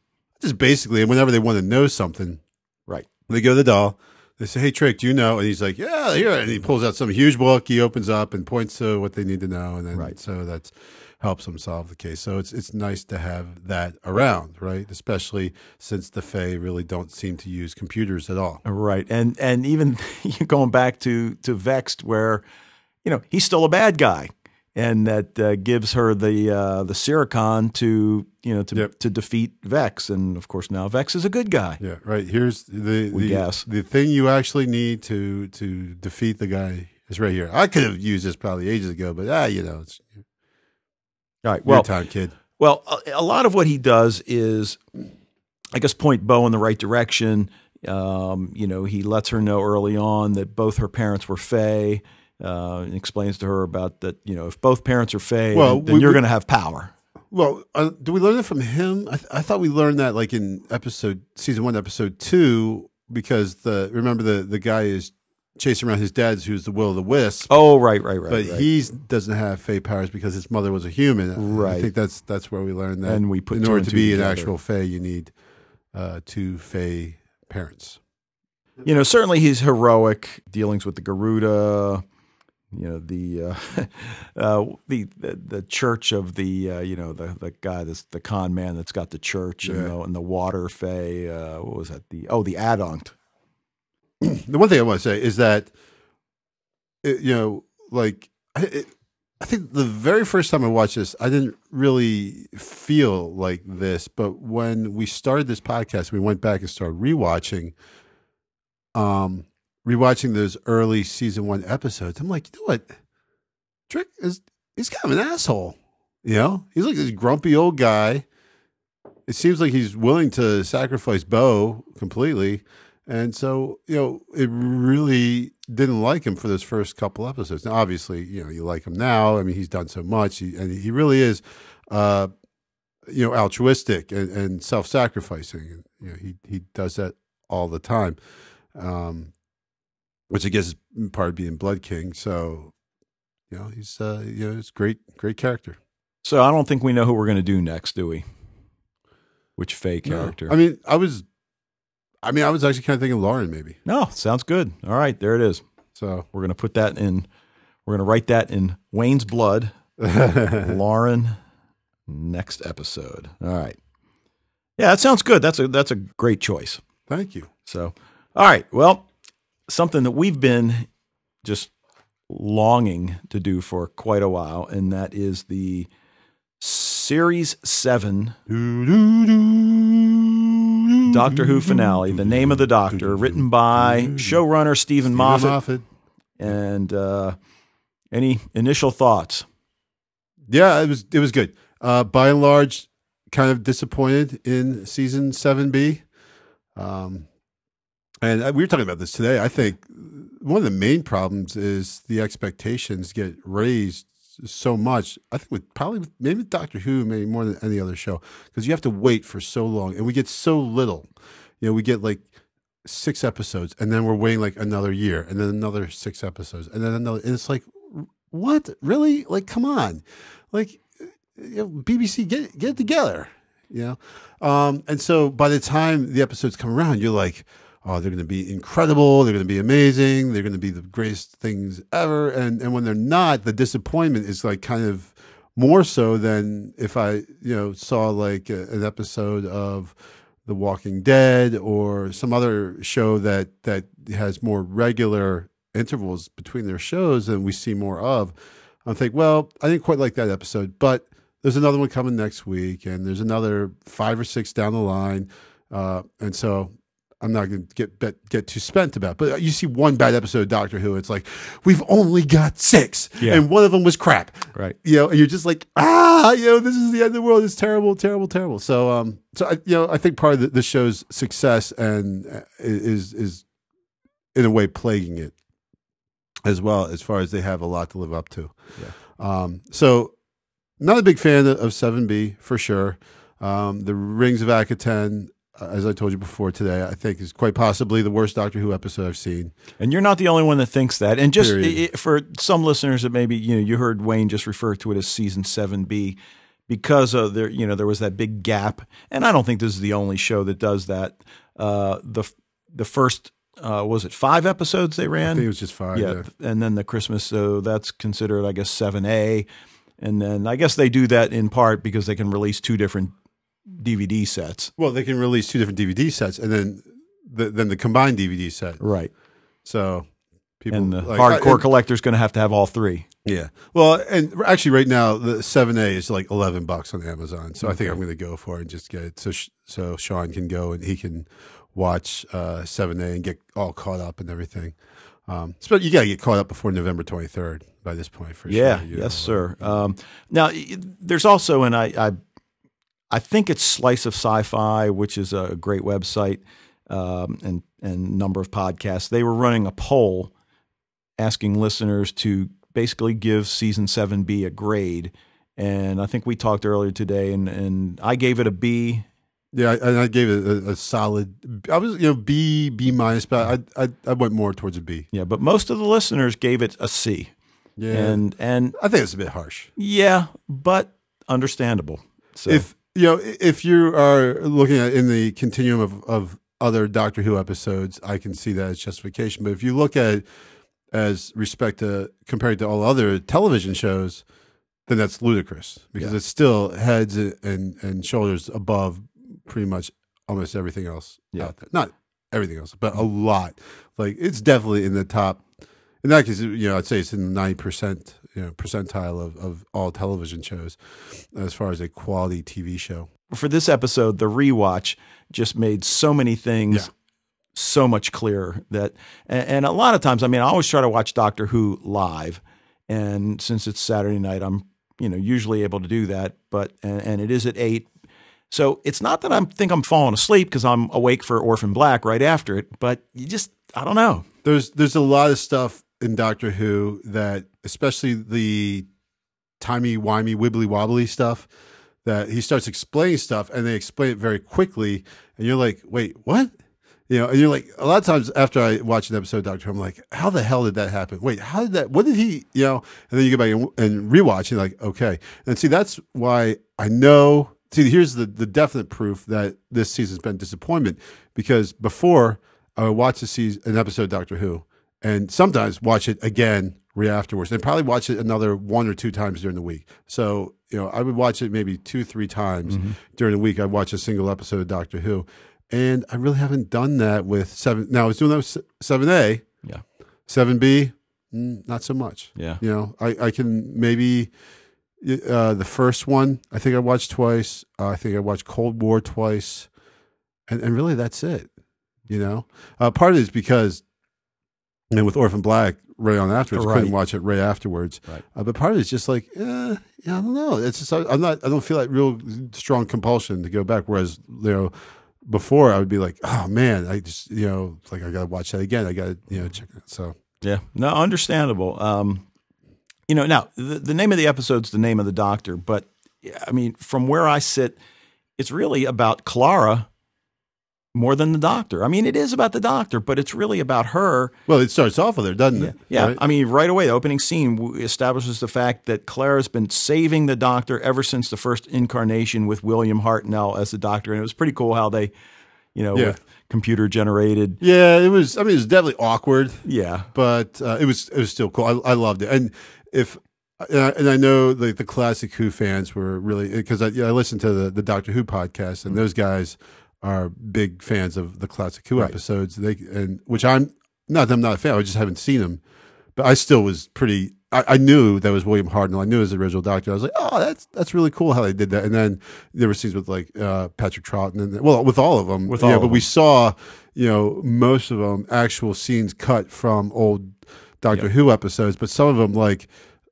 Just basically, and whenever they want to know something, Right. they go to the Dal. They say, "Hey, Trick, do you know?" And he's like, "Yeah, here." And he pulls out some huge book. He opens up and points to what they need to know, and then Right. so that helps them solve the case. So it's it's nice to have that around, right? Especially since the Fae really don't seem to use computers at all. Right. And and even going back to to Vexed where you know, he's still a bad guy and that uh, gives her the uh, the Siricon to, you know, to Yep. to defeat Vex and of course now Vex is a good guy. Yeah, right. Here's the We the, guess. the thing you actually need to to defeat the guy is right here. I could have used this probably ages ago, but ah, you know, it's Right. your Well, time, kid. Well, a, a lot of what he does is, I guess, point Bo in the right direction. Um, you know, he lets her know early on that both her parents were Fae. Uh, and explains to her about that. You know, if both parents are Fae, Well, then, then we- you're going to have power. Well, uh, do we learn that from him? I, th- I thought we learned that like in episode season one, episode two, because the remember the the guy is chasing around his dad's who's the will of the wisp, Oh, right, right, right. but right. he doesn't have Fae powers because his mother was a human. Right. I think that's that's where we learned that. And we put in order to be an actual Fae, you need uh, two Fae parents. you know, certainly he's heroic dealings with the Garuda. You know the uh, uh, the, the the church of the uh, you know the the guy that's the con man that's got the church and, the, and the water Fae. Uh, what was that? The oh the adunct. the one thing I want to say is that, it, you know, like I, it, I think the very first time I watched this, I didn't really feel like this. But when we started this podcast, we went back and started rewatching, um, rewatching those early season one episodes. I'm like, you know what, Trick is he's kind of an asshole. You know, he's like this grumpy old guy. It seems like he's willing to sacrifice Bo completely. And so, you know, it really didn't like him for those first couple episodes. Now, obviously, you know, you like him now. I mean, he's done so much, he, and he really is, uh, you know, altruistic and, and self-sacrificing. You know, he he does that all the time, um, which I guess is part of being Blood King. So, you know, he's uh, you know, it's great, great character. So I don't think we know who we're going to do next, do we? Which Fae No. character? I mean, I was, I mean, I was actually kind of thinking Lauren maybe. no, sounds good. All right, there it is. So. We're going to put that in. We're going to write that in Wayne's blood. Lauren, next episode. All right. Yeah, that sounds good. That's a that's a great choice. Thank you. So, All right. Well, something that we've been just longing to do for quite a while, and that is the Series 7 Doctor Who finale, The Name of the Doctor, written by showrunner Steven Moffat. Moffat. And uh, any initial thoughts? Yeah, it was it was good. Uh, by and large, kind of disappointed in season seven B. Um, and uh, we were talking about this today. I think one of the main problems is the expectations get raised so much. I think with probably maybe Doctor Who, maybe more than any other show, because you have to wait for so long, and we get so little. You know, we get like six episodes, and then we're waiting like another year, and then another six episodes, and then another. And it's like, what? Really? Like, come on, like you know, BBC, get get it together, you know. Um, and so by the time the episodes come around, you're like, oh, they're going to be incredible, they're going to be amazing, they're going to be the greatest things ever. And and when they're not, the disappointment is like kind of more so than if I you know saw like a, an episode of The Walking Dead or some other show that that has more regular intervals between their shows and we see more of. I'm think, well, I didn't quite like that episode, but there's another one coming next week, and there's another five or six down the line, uh, and so I'm not going to get bet, get too spent about. It. But you see one bad episode of Doctor Who, it's like we've only got six, Yeah. and one of them was crap, Right. you know, and you're just like, ah, you know, this is the end of the world. It's terrible, terrible, terrible. So, um, so I, you know, I think part of the, the show's success and uh, is is in a way plaguing it as well, as far as they have a lot to live up to. Yeah. Um, so, not a big fan of, of 7B for sure. Um, the Rings of Akhaten, as I told you before today, I think is quite possibly the worst Doctor Who episode I've seen. And you're not the only one that thinks that. And just Period. i- i- for some listeners that maybe you know you heard Wayne just refer to it as season seven B because of there you know there was that big gap. And I don't think this is the only show that does that. Uh, the the first uh, was it five episodes they I ran? think it was just fine. yeah, and then the Christmas, so that's considered, I guess, seven A, and then I guess they do that in part because they can release two different DVD sets. Well, they can release two different DVD sets, and then the, then the combined DVD set. Right, So people and the like- hardcore and- collector's going to have to have all three. Yeah. Well, and actually, right now the seven A is like eleven bucks on Amazon. So I think I'm going to go for it and just get it. So sh- so Sean can go and he can watch uh, seven A and get all caught up and everything. Um, so you got to get caught up before November 23rd by this point for Yeah, sure. Yeah, yes, sir. Um, now, there's also, and I, I, I think it's Slice of Sci-Fi, which is a great website um, and and number of podcasts. They were running a poll asking listeners to basically give season seven B a grade, and I think we talked earlier today, and and I gave it a B. Yeah, I- I gave it a, a solid. I was you know B B minus, but I, I I went more towards a B. Yeah, but most of the listeners gave it a C, Yeah, and and I think it's a bit harsh. yeah, but understandable. So if you know if you are looking at in the continuum of, of other Doctor Who episodes, I can see that as justification. But if you look at it as respect to compared to all other television shows, then that's ludicrous because Yeah. it's still heads and and shoulders above pretty much almost everything else Yeah. out there. Not everything else, but a mm-hmm. lot. Like it's definitely in the top. In that case, you know, I'd say it's in the ninety percent, you know, percentile of, of all television shows, as far as a quality TV show. for this episode, the rewatch just made so many things Yeah. so much clearer that, and, and a lot of times, I mean, I always try to watch Doctor Who live, and since it's Saturday night, I'm you know usually able to do that, but and, and it is at eight. So it's not that I think I'm falling asleep because I'm awake for Orphan Black right after it, but you just I don't know. There's there's a lot of stuff in Doctor Who that, especially the timey wimey wibbly wobbly stuff, that he starts explaining stuff and they explain it very quickly, and you're like, wait, what? You know, and you're like, a lot of times after I watch an episode of Doctor I'm like, how the hell did that happen? Wait, how did that? What did he? You know, and then you go back and, and rewatch, and like, okay, and see, that's why I know. See, here's the the definite proof that this season's been disappointment because before I would watch a season, an episode of Doctor Who, and sometimes watch it again right afterwards, and probably watch it another one or two times during the week. So you know, I would watch it maybe two, three times during the week. I'd watch a single episode of Doctor Who, and I really haven't done that with seven. Now I was doing that with seven A. Yeah. Seven B, mm, not so much. Yeah. You know, I I can maybe uh, the first one I think I watched twice. Uh, I think I watched Cold War twice, and and really that's it. You know, uh, part of it is because, and with Orphan Black, right on afterwards, Right. couldn't watch it right afterwards. Right. Uh, but part of it's just like, eh, yeah, I don't know. It's just I'm not. I don't feel like real strong compulsion to go back. Whereas you know, before I would be like, oh man, I just you know, like I got to watch that again. I got to you know check it. So Yeah, no, understandable. Um, you know, now the, the name of the episode's the name of the doctor, but I mean, from where I sit, it's really about Clara more than the doctor. I mean, it is about the doctor, but it's really about her. well, it starts off with her, doesn't it? Yeah, Right? I mean, right away, the opening scene establishes the fact that Clara's been saving the doctor ever since the first incarnation with William Hartnell as the doctor, and it was pretty cool how they, you know, Yeah. with computer generated. yeah, it was. I mean, it was definitely awkward. Yeah, but uh, it was it was still cool. I, I loved it, and if and I, and I know like the classic Who fans were really because I, yeah, I listened to the the Doctor Who podcast, and those guys are big fans of the classic Who Right. episodes. They and which I'm not. that I'm not a fan. I just haven't seen them, but I still was pretty. I, I knew that was William Hartnell. I knew it was the original Doctor. I was like, oh, that's that's really cool how they did that. And then there were scenes with like uh, Patrick Troughton, and well, with all of them, With yeah. but we saw, you know, most of them actual scenes cut from old Doctor Who episodes, but some of them like.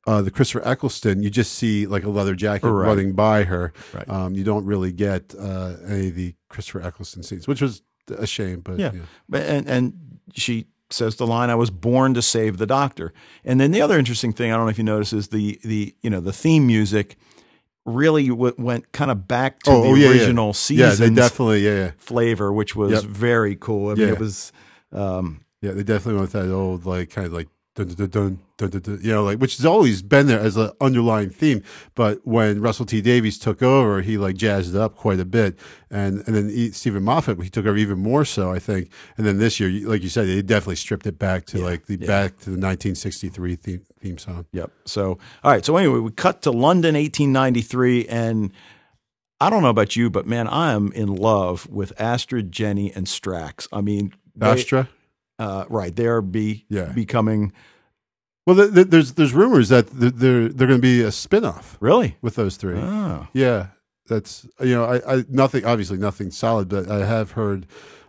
Uh, the Christopher Eccleston, you just see like a leather jacket Right. running by her. Right. Um, you don't really get uh, any of the Christopher Eccleston scenes, which was a shame. But Yeah. yeah. But and and she says the line, "I was born to save the doctor." And then the other interesting thing, I don't know if you notice, is the the you know the theme music really w- went kind of back to the yeah, yeah. original yeah, season's they definitely, yeah, yeah, flavor, which was Yep. very cool. I mean, Yeah. it was. Um, yeah. They definitely went with that old like kind of like dun dun dun dun, dun, dun you know, like which has always been there as an underlying theme. But when Russell T Davies took over, he like jazzed it up quite a bit, and and then he, Steven Moffat he took over even more so, I think. And then this year, like you said, they definitely stripped it back to like the yeah. back to the 1963 theme theme song. Yep. So, all right. So anyway, we cut to London, 1893, and I don't know about you, but man, I am in love with Astrid, Jenny, and Strax. I mean, they- Vastra. uh, right? They're be Yeah. becoming Well, th th there's there's rumors that th- they're they're going to be a spin-off really. with those three. Oh, Yeah, that's you know I, I nothing obviously nothing solid, but I have heard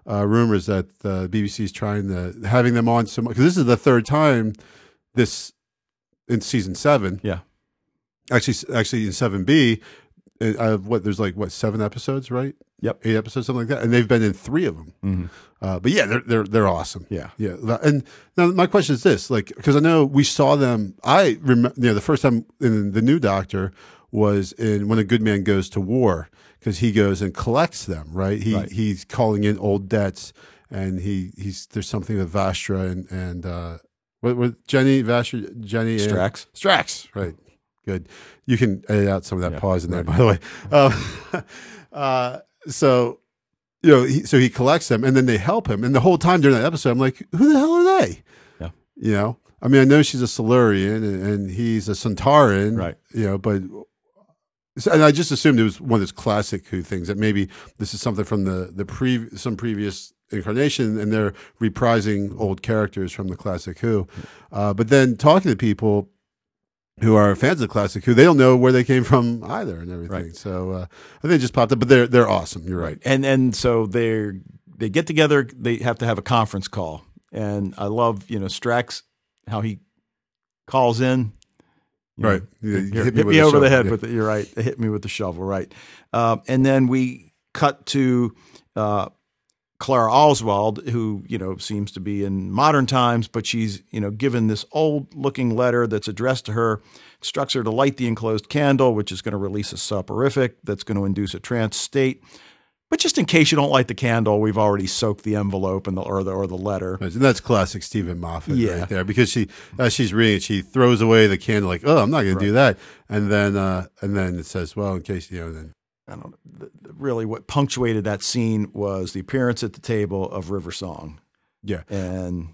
uh, rumors that uh, BBC is trying to having them on so much because this is the third time this in season seven. Yeah. actually, actually in seven B, uh, what there's like what seven episodes, right? Yep. eight episodes, something like that, and they've been in three of them. Mhm. Uh, but yeah, they're they're they're awesome. yeah. Yeah, and now my question is this: like, because I know we saw them. I remember, you know, the first time in the new Doctor was in when a good man goes to war because he goes and collects them. Right? He Right. he's calling in old debts, and he he's there's something with Vastra and and uh, what with Jenny Vastra Jenny and- Strax. Strax, right? Good. You can edit out some of that Yeah, pause in there, right. by the way. Um, uh, so, you know, he, so he collects them, and then they help him. And the whole time during that episode, I'm like, who the hell are they? Yeah. You know, I mean, I know she's a Silurian and, and he's a Sontaran, Right. You know, but. And I just assumed it was one of those classic Who things that maybe this is something from the the pre some previous incarnation, and they're reprising old characters from the classic Who. Uh, but then talking to people who are fans of the classic Who, they don't know where they came from either, and everything. Right. So uh, I think it just popped up, but they're they're awesome. You're right. And and so they they get together. They have to have a conference call, and I love you know Strax how he calls in. you know, Right. Yeah, hit hit me me, with a over the head yeah. with it. You're right. Hit me with the shovel. Right. Um, and then we cut to uh, Clara Oswald, who you know seems to be in modern times, but she's you know given this old-looking letter that's addressed to her, instructs her to light the enclosed candle, which is going to release a soporific that's going to induce a trance state. But just in case you don't light the candle, we've already soaked the envelope and the or the or the letter. And that's classic Steven Moffat Yeah. right there because she as she's reading it, she throws away the candle like, oh, I'm not going to do that, and then uh, and then it says, well, in case you know, then I don't know. The- the- Really, what punctuated that scene was the appearance at the table of River Song. yeah, and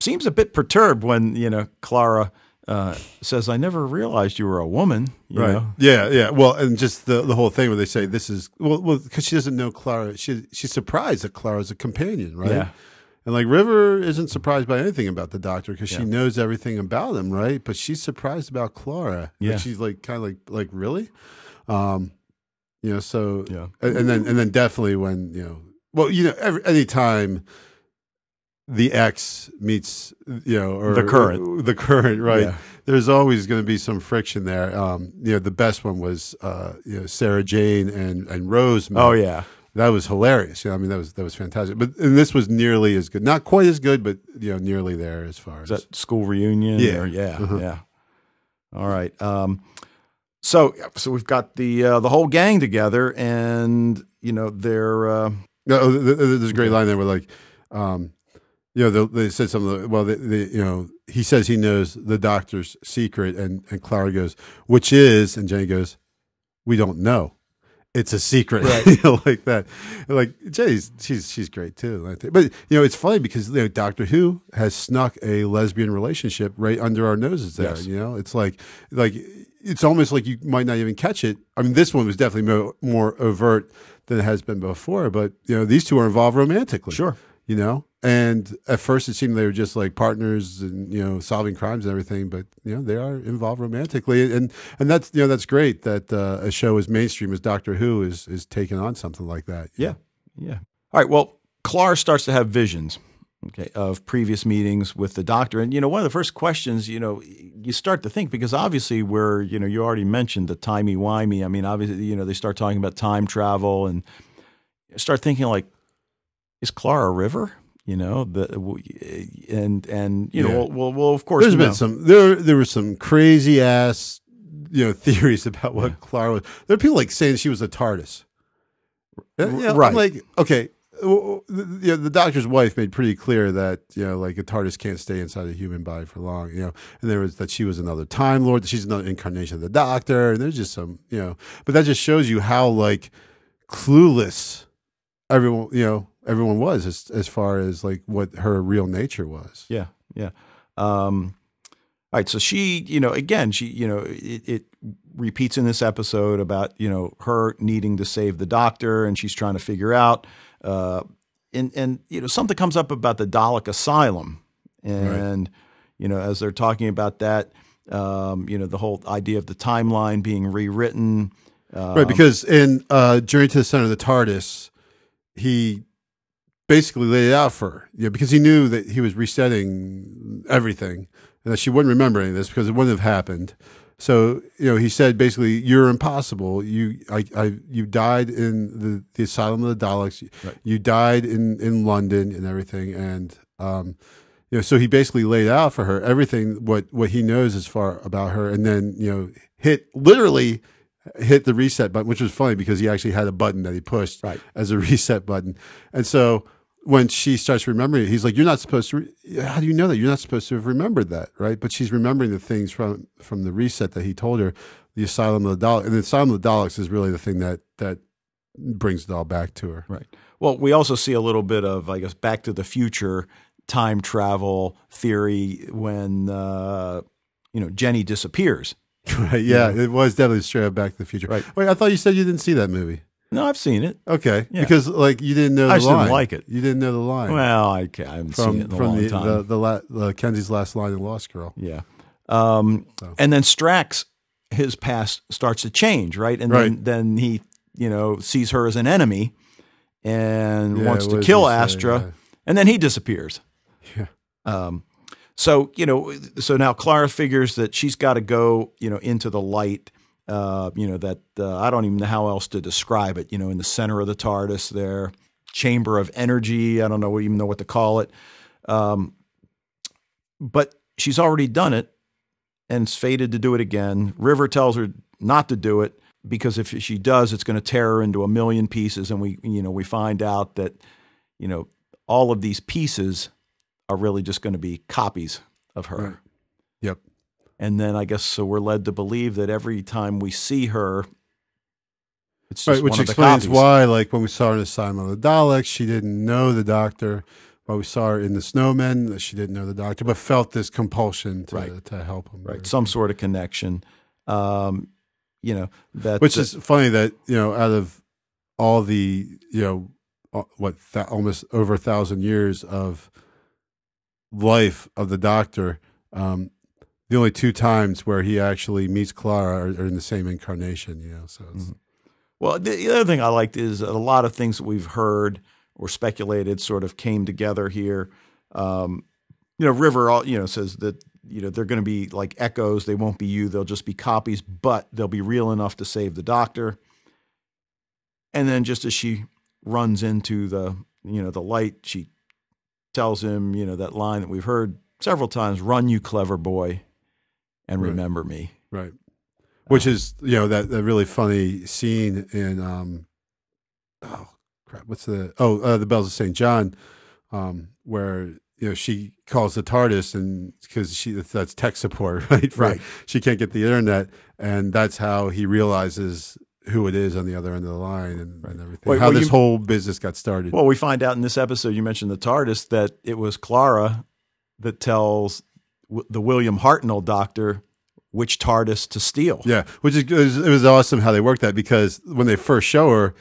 seems a bit perturbed when you know Clara uh, says, "I never realized you were a woman." You right. know? Yeah, yeah. Well, and just the the whole thing where they say this is well, well, because she doesn't know Clara. She she's surprised that Clara's a companion, right? Yeah. And like River isn't surprised by anything about the doctor because Yeah. she knows everything about him, right? But she's surprised about Clara. Like, Yeah. she's like kind of like like really, um, you know. So Yeah. and, and then and then definitely when you know, well, you know, every anytime the ex meets you know or The current. the current right Yeah. there's always going to be some friction there um you know the best one was uh you know sarah jane and and rose met. Oh yeah. that was hilarious yeah i mean that was that was fantastic but and this was nearly as good not quite as good but you know nearly there as far Is as that school reunion? Yeah. or- yeah, Uh-huh. yeah. All right. Um, so, so we've got the uh, the whole gang together, and you know they're uh, No, th- there's a great line there where like, um, you know, they, they said something. Well, they, they, you know, he says he knows the doctor's secret, and and Clara goes, which is, and Jenny goes, we don't know. It's a secret, Right. you know, like that. Like Jenny's, she's she's great too. But you know, it's funny because you know, Doctor Who has snuck a lesbian relationship right under our noses. There, Yes. you know, it's like like it's almost like you might not even catch it. I mean, this one was definitely more, more overt than it has been before. But you know, these two are involved romantically. sure. You know, and at first it seemed they were just like partners and you know solving crimes and everything. But you know, they are involved romantically, and and that's you know that's great that uh, a show as mainstream as Doctor Who is is taking on something like that. Yeah, yeah. All right. Well, Clara starts to have visions, okay, of previous meetings with the doctor, and you know, one of the first questions, you know, you start to think because obviously we're, you know, you already mentioned the timey wimey. I mean, obviously, you know, they start talking about time travel, and start thinking like, is Clara a river? You know, the and and you Yeah. know, well, well, well, of course, There's been know. some there there were some crazy ass you know theories about what Clara was. There are people like saying she was a TARDIS. Uh, you know, I'm Right. like okay. You know, the doctor's wife made pretty clear that you know, like a TARDIS can't stay inside a human body for long. You know, and there was that she was another Time Lord. that She's another incarnation of the Doctor. And there's just some, you know, but that just shows you how like clueless everyone, you know, everyone was as as far as like what her real nature was. Yeah, yeah. Um, all right, so she, you know, again, she, you know, it, it repeats in this episode about you know her needing to save the doctor, and she's trying to figure out, uh, and and you know something comes up about the Dalek Asylum, and you know as they're talking about that, um, you know the whole idea of the timeline being rewritten. Uh, Right, because in uh, Journey to the Center of the TARDIS, he basically laid it out for her, you know, because he knew that he was resetting everything and that she wouldn't remember any of this because it wouldn't have happened. So, you know, he said basically, "You're impossible. You, I, I, you died in the, the asylum of the Daleks. Right. You died in in London and everything." And um, you know, so he basically laid out for her everything what what he knows as far about her, and then you know, hit literally hit the reset button, which was funny because he actually had a button that he pushed Right. as a reset button. And so when she starts remembering it, he's like, "You're not supposed to. Re- How do you know that? You're not supposed to have remembered that, right?" But she's remembering the things from from the reset that he told her, the Asylum of the Daleks, and the Asylum of the Daleks is really the thing that that brings it all back to her. Right. Well, we also see a little bit of, I guess, Back to the Future time travel theory when uh, you know Jenny disappears. Right? Yeah, it was definitely straight up Back to the Future. Right. Wait, I thought you said you didn't see that movie. No, I've seen it. Okay, Yeah. because like you didn't know the I just line. didn't like it. You didn't know the line. Well, I, I haven't from seen it from long the time. the the, la, the Kenzi's last line in Lost Girl. yeah. Um, So. And then Strax, his past starts to change, right? And then, Right. then he, you know, sees her as an enemy and Yeah, wants to kill? Vastra, and then he disappears. Yeah. Um, so you know, so now Clara figures that she's got to go, you know, into the light. Uh, you know that uh, I don't even know how else to describe it. You know, in the center of the TARDIS, there, chamber of energy. I don't know even know what to call it. Um, but she's already done it, and is fated to do it again. River tells her not to do it because if she does, it's going to tear her into a million pieces. And we, you know, we find out that, you know, all of these pieces are really just going to be copies of her. Right. Yep. And then I guess so we're led to believe that every time we see her, it's just Right, which one of the explains why, like when we saw her in Asylum of the Daleks, she didn't know the Doctor. while we saw her in the snowmen, that she didn't know the doctor, but felt this compulsion to Right. to help him. right? Some sort of connection. Um, you know that Which is funny that you know out of all the you know what th- almost over a thousand years of life of the doctor, um, the only two times where he actually meets Clara are, are in the same incarnation. You know, so Mhm. Well, the, the other thing I liked is a lot of things that we've heard or speculated sort of came together here. Um, you know, River, all- you know, says that you know they're going to be like echoes. They won't be you. They'll just be copies, but they'll be real enough to save the Doctor. And then, just as she runs into the you know the light, she tells him you know that line that we've heard several times: "Run, you clever boy, and Right. remember me." right. Which is you know that that really funny scene in um, oh crap, what's the oh uh, the Bells of Saint John, um, where you know she calls the TARDIS and because she that's tech support right Right. she can't get the internet and that's how he realizes who it is on the other end of the line and, and everything Wait, how well, this you- whole business got started Well, we find out in this episode, you mentioned the TARDIS, that it was Clara that tells the William Hartnell doctor which TARDIS to steal. Yeah, which is it was, awesome how they worked that because when they first show her,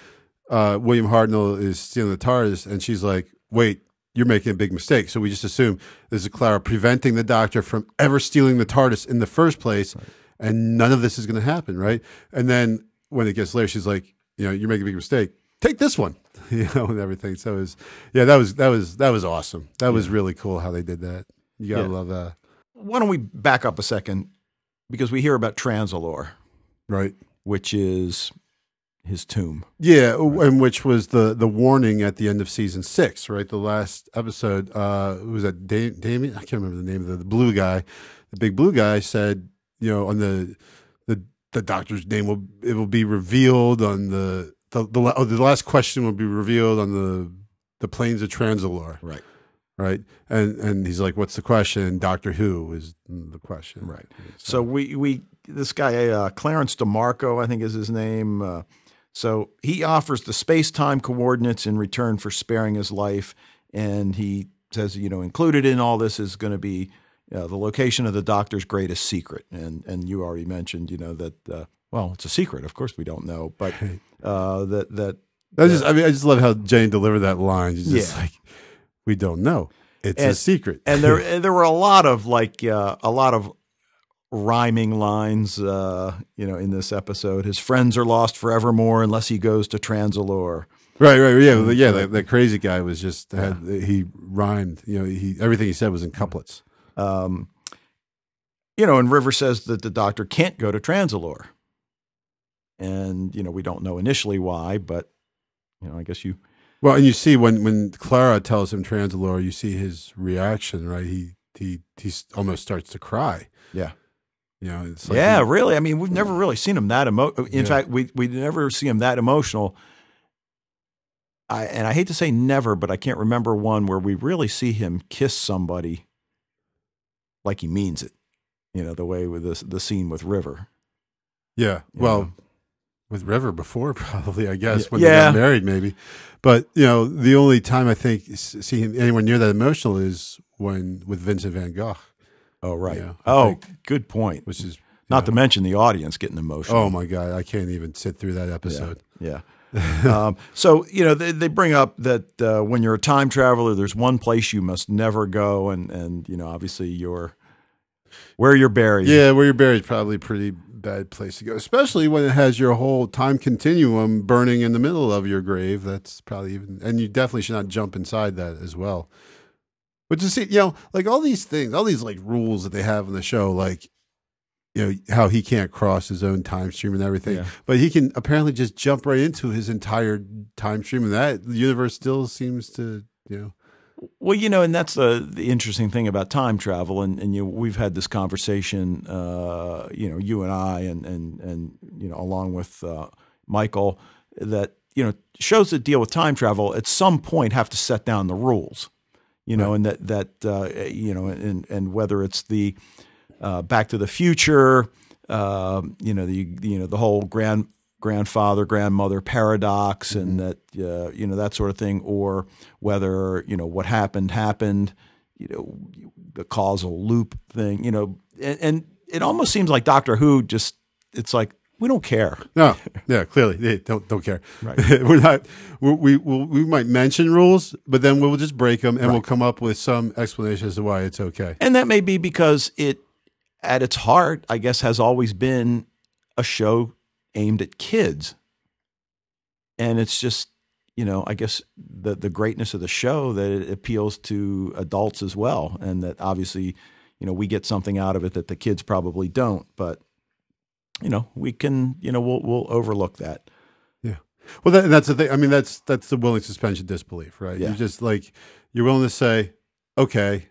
uh, William Hartnell is stealing the TARDIS, and she's like, "Wait, you're making a big mistake." So we just assume this is Clara preventing the Doctor from ever stealing the TARDIS in the first place, and none of this is going to happen, right? And then when it gets later, she's like, "You know, you're making a big mistake. Take this one." You know, and everything. So it was, yeah, that was that was that was awesome. That was really cool how they did that. You gotta Yeah. love that, Why don't we back up a second? Because we hear about Trenzalore, right? which is his tomb. Yeah, and which was the the warning at the end of season six, right? The last episode uh, was that da- Damien. I can't remember the name of the, the blue guy. The big blue guy said, you know, on the the the doctor's name will it will be revealed on the the the, oh, the last question will be revealed on the the plains of Trenzalore, Right. Right? And and he's like, "What's the question?" Doctor Who is the question, Right. So we we this guy uh, Clarence DeMarco, I think is his name. Uh, so he offers the space time coordinates in return for sparing his life, and he says, you know, included in all this is going to be uh, the location of the doctor's greatest secret. And and you already mentioned, you know, that uh, well, it's a secret. Of course, we don't know, but uh, that that I just, I mean, I just love how Jane delivered that line. She's just Yeah. like, "We don't know. It's a secret." and there there were a lot of like uh, a lot of rhyming lines uh, you know in this episode his friends are lost forevermore unless he goes to Trenzalore Right, right, yeah, yeah. That, that crazy guy was just had he rhymed. You know, he everything he said was in couplets. um, you know and river says that the doctor can't go to Trenzalore and you know we don't know initially why but you know i guess you Well, and you see when when Clara tells him Trenzalore, you see his reaction. Right, he he he almost starts to cry. Yeah. you know, it's like yeah he- really i mean we've never really seen him that emo uh, in Yeah. fact we we never see him that emotional I, and I hate to say never, but I can't remember one where we really see him kiss somebody like he means it. You know, the way with the the scene with River. yeah. you Well, know. With River before, probably I guess Yeah. when they got married, maybe. But you know, the only time I think seeing anyone near that emotional is when with Vincent Van Gogh, oh right. Yeah, I oh, think- good point. which is Not yeah. to mention the audience getting emotional. Oh my god, I can't even sit through that episode. Yeah. um, so you know they, they bring up that uh, when you're a time traveler, there's one place you must never go, and and you know obviously you're where you're buried. Yeah, where you're buried is probably pretty bad place to go, especially when it has your whole time continuum burning in the middle of your grave. That's probably even, and you definitely should not jump inside that as well. But to see, you know, like all these things, all these like rules that they have in the show, like, you know, how he can't cross his own time stream and everything, Yeah. but he can apparently just jump right into his entire time stream, and that the universe still seems to, you know, Well, you know, and that's the, the interesting thing about time travel, and, and you, we've had this conversation, uh, you know, you and I, and and and you know, along with uh, Michael, that you know, shows that deal with time travel at some point have to set down the rules, you know, and that that uh, you know, and and whether it's the uh, Back to the Future, uh, you know, the you know the whole grand grandfather grandmother paradox and that uh, you know that sort of thing or whether you know what happened happened you know the causal loop thing you know and, and it almost seems like doctor who just it's like we don't care No, yeah, clearly they don't don't care. Right. we're not. We're, we we'll, we might mention rules, but then we'll just break them, and we'll come up with some explanation as to why it's okay. and that may be because it at its heart i guess has always been a show aimed at kids and it's just you know i guess the the greatness of the show that it appeals to adults as well and that obviously you know we get something out of it that the kids probably don't but you know we can you know we'll we'll overlook that Yeah. Well, that, that's the thing. I mean, that's that's the willing suspension of disbelief, right? Yeah. You're just like you're willing to say, okay,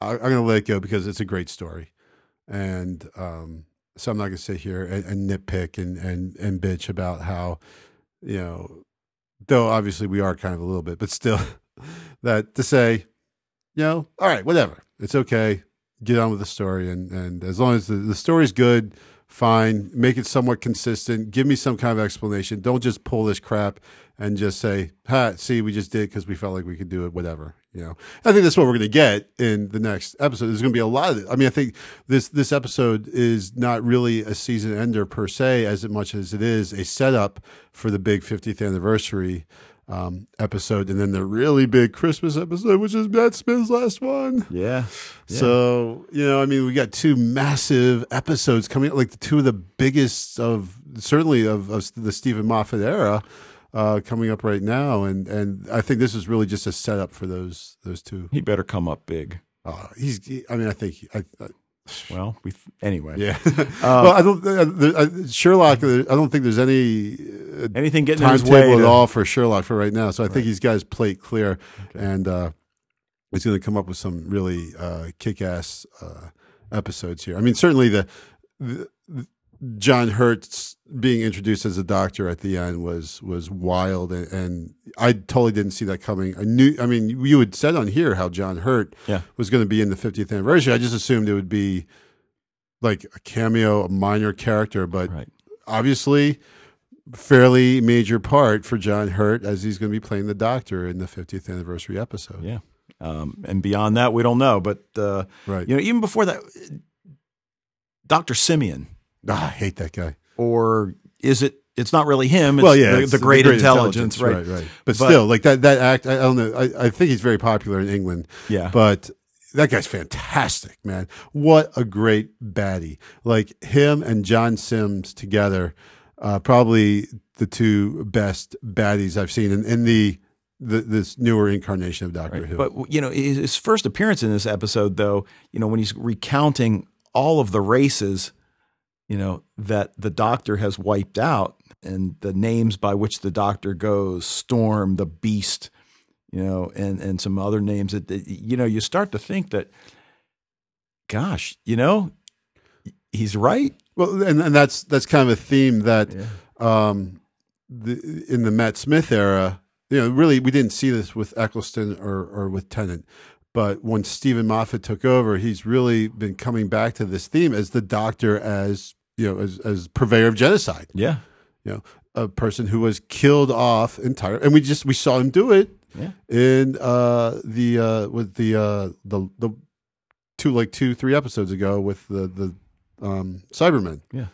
I, I'm going to let it go because it's a great story, and um, so I'm not to sit here and, and nitpick and and and bitch about how, you know, though obviously we are kind of a little bit, but still, that to say, you know, all right, whatever, it's okay, get on with the story, and and as long as the, the story's good, fine, make it somewhat consistent, give me some kind of explanation. Don't just pull this crap and just say, "Ha, see, we just did because we felt like we could do it." Whatever, you know. I think that's what we're going to get in the next episode. There's going to be a lot of it. I mean, I think this this episode is not really a season ender per se, as much as it is a setup for the big 50th anniversary um, episode, and then the really big Christmas episode, which is Matt Smith's last one. yeah, So you know, I mean, we got two massive episodes coming, like the two of the biggest of certainly of, of the Steven Moffat era, uh, coming up right now, and and I think this is really just a setup for those those two. he better come up big Uh, he's, he- I mean, I think, he, I, I, well we anyway yeah. well, I don't uh, uh, Sherlock. uh, I don't think there's any uh, anything getting in his way timetable at all for Sherlock for right now. So I think he's got his plate clear, and uh, he's going to come up with some really uh, kick-ass uh, episodes here. I mean, certainly the, the John Hurt's being introduced as a doctor at the end was was wild, and, and I totally didn't see that coming. I knew. I mean, you had said on here how John Hurt Yeah. was going to be in the 50th anniversary. I just assumed it would be like a cameo, a minor character, but right obviously fairly major part for John Hurt as he's going to be playing the doctor in the 50th anniversary episode. Yeah. Um, and beyond that, we don't know. But uh, Right. you know, even before that, Doctor Simeon, Ah, I hate that guy. or is it? It's not really him. It's well, yeah, the, it's the great, intelligence, right? right, right. But, But- still, like that that act, I, I don't know. I, I think he's very popular in England, Yeah, but that guy's fantastic, man. What a great baddie! Like him and John Sims together, uh, probably the two best baddies I've seen in, in the, the this newer incarnation of Doctor Who. But you know, his first appearance in this episode, though, you know, when he's recounting all of the races, you know, that the Doctor has wiped out, and the names by which the Doctor goes, Storm, the Beast, you know, and and some other names that, that you know, you start to think that, gosh, you know, he's right. Well, and, and that's that's kind of a theme that Yeah. um, the, in the Matt Smith era, you know, really we didn't see this with Eccleston or or with Tennant, but when Steven Moffat took over, he's really been coming back to this theme as the Doctor, as you know, as as purveyor of genocide, Yeah, you know, a person who was killed off entire, and we just we saw him do it yeah, in uh, the uh, with the uh, the the two like two three episodes ago with the the um, Cybermen. Yeah.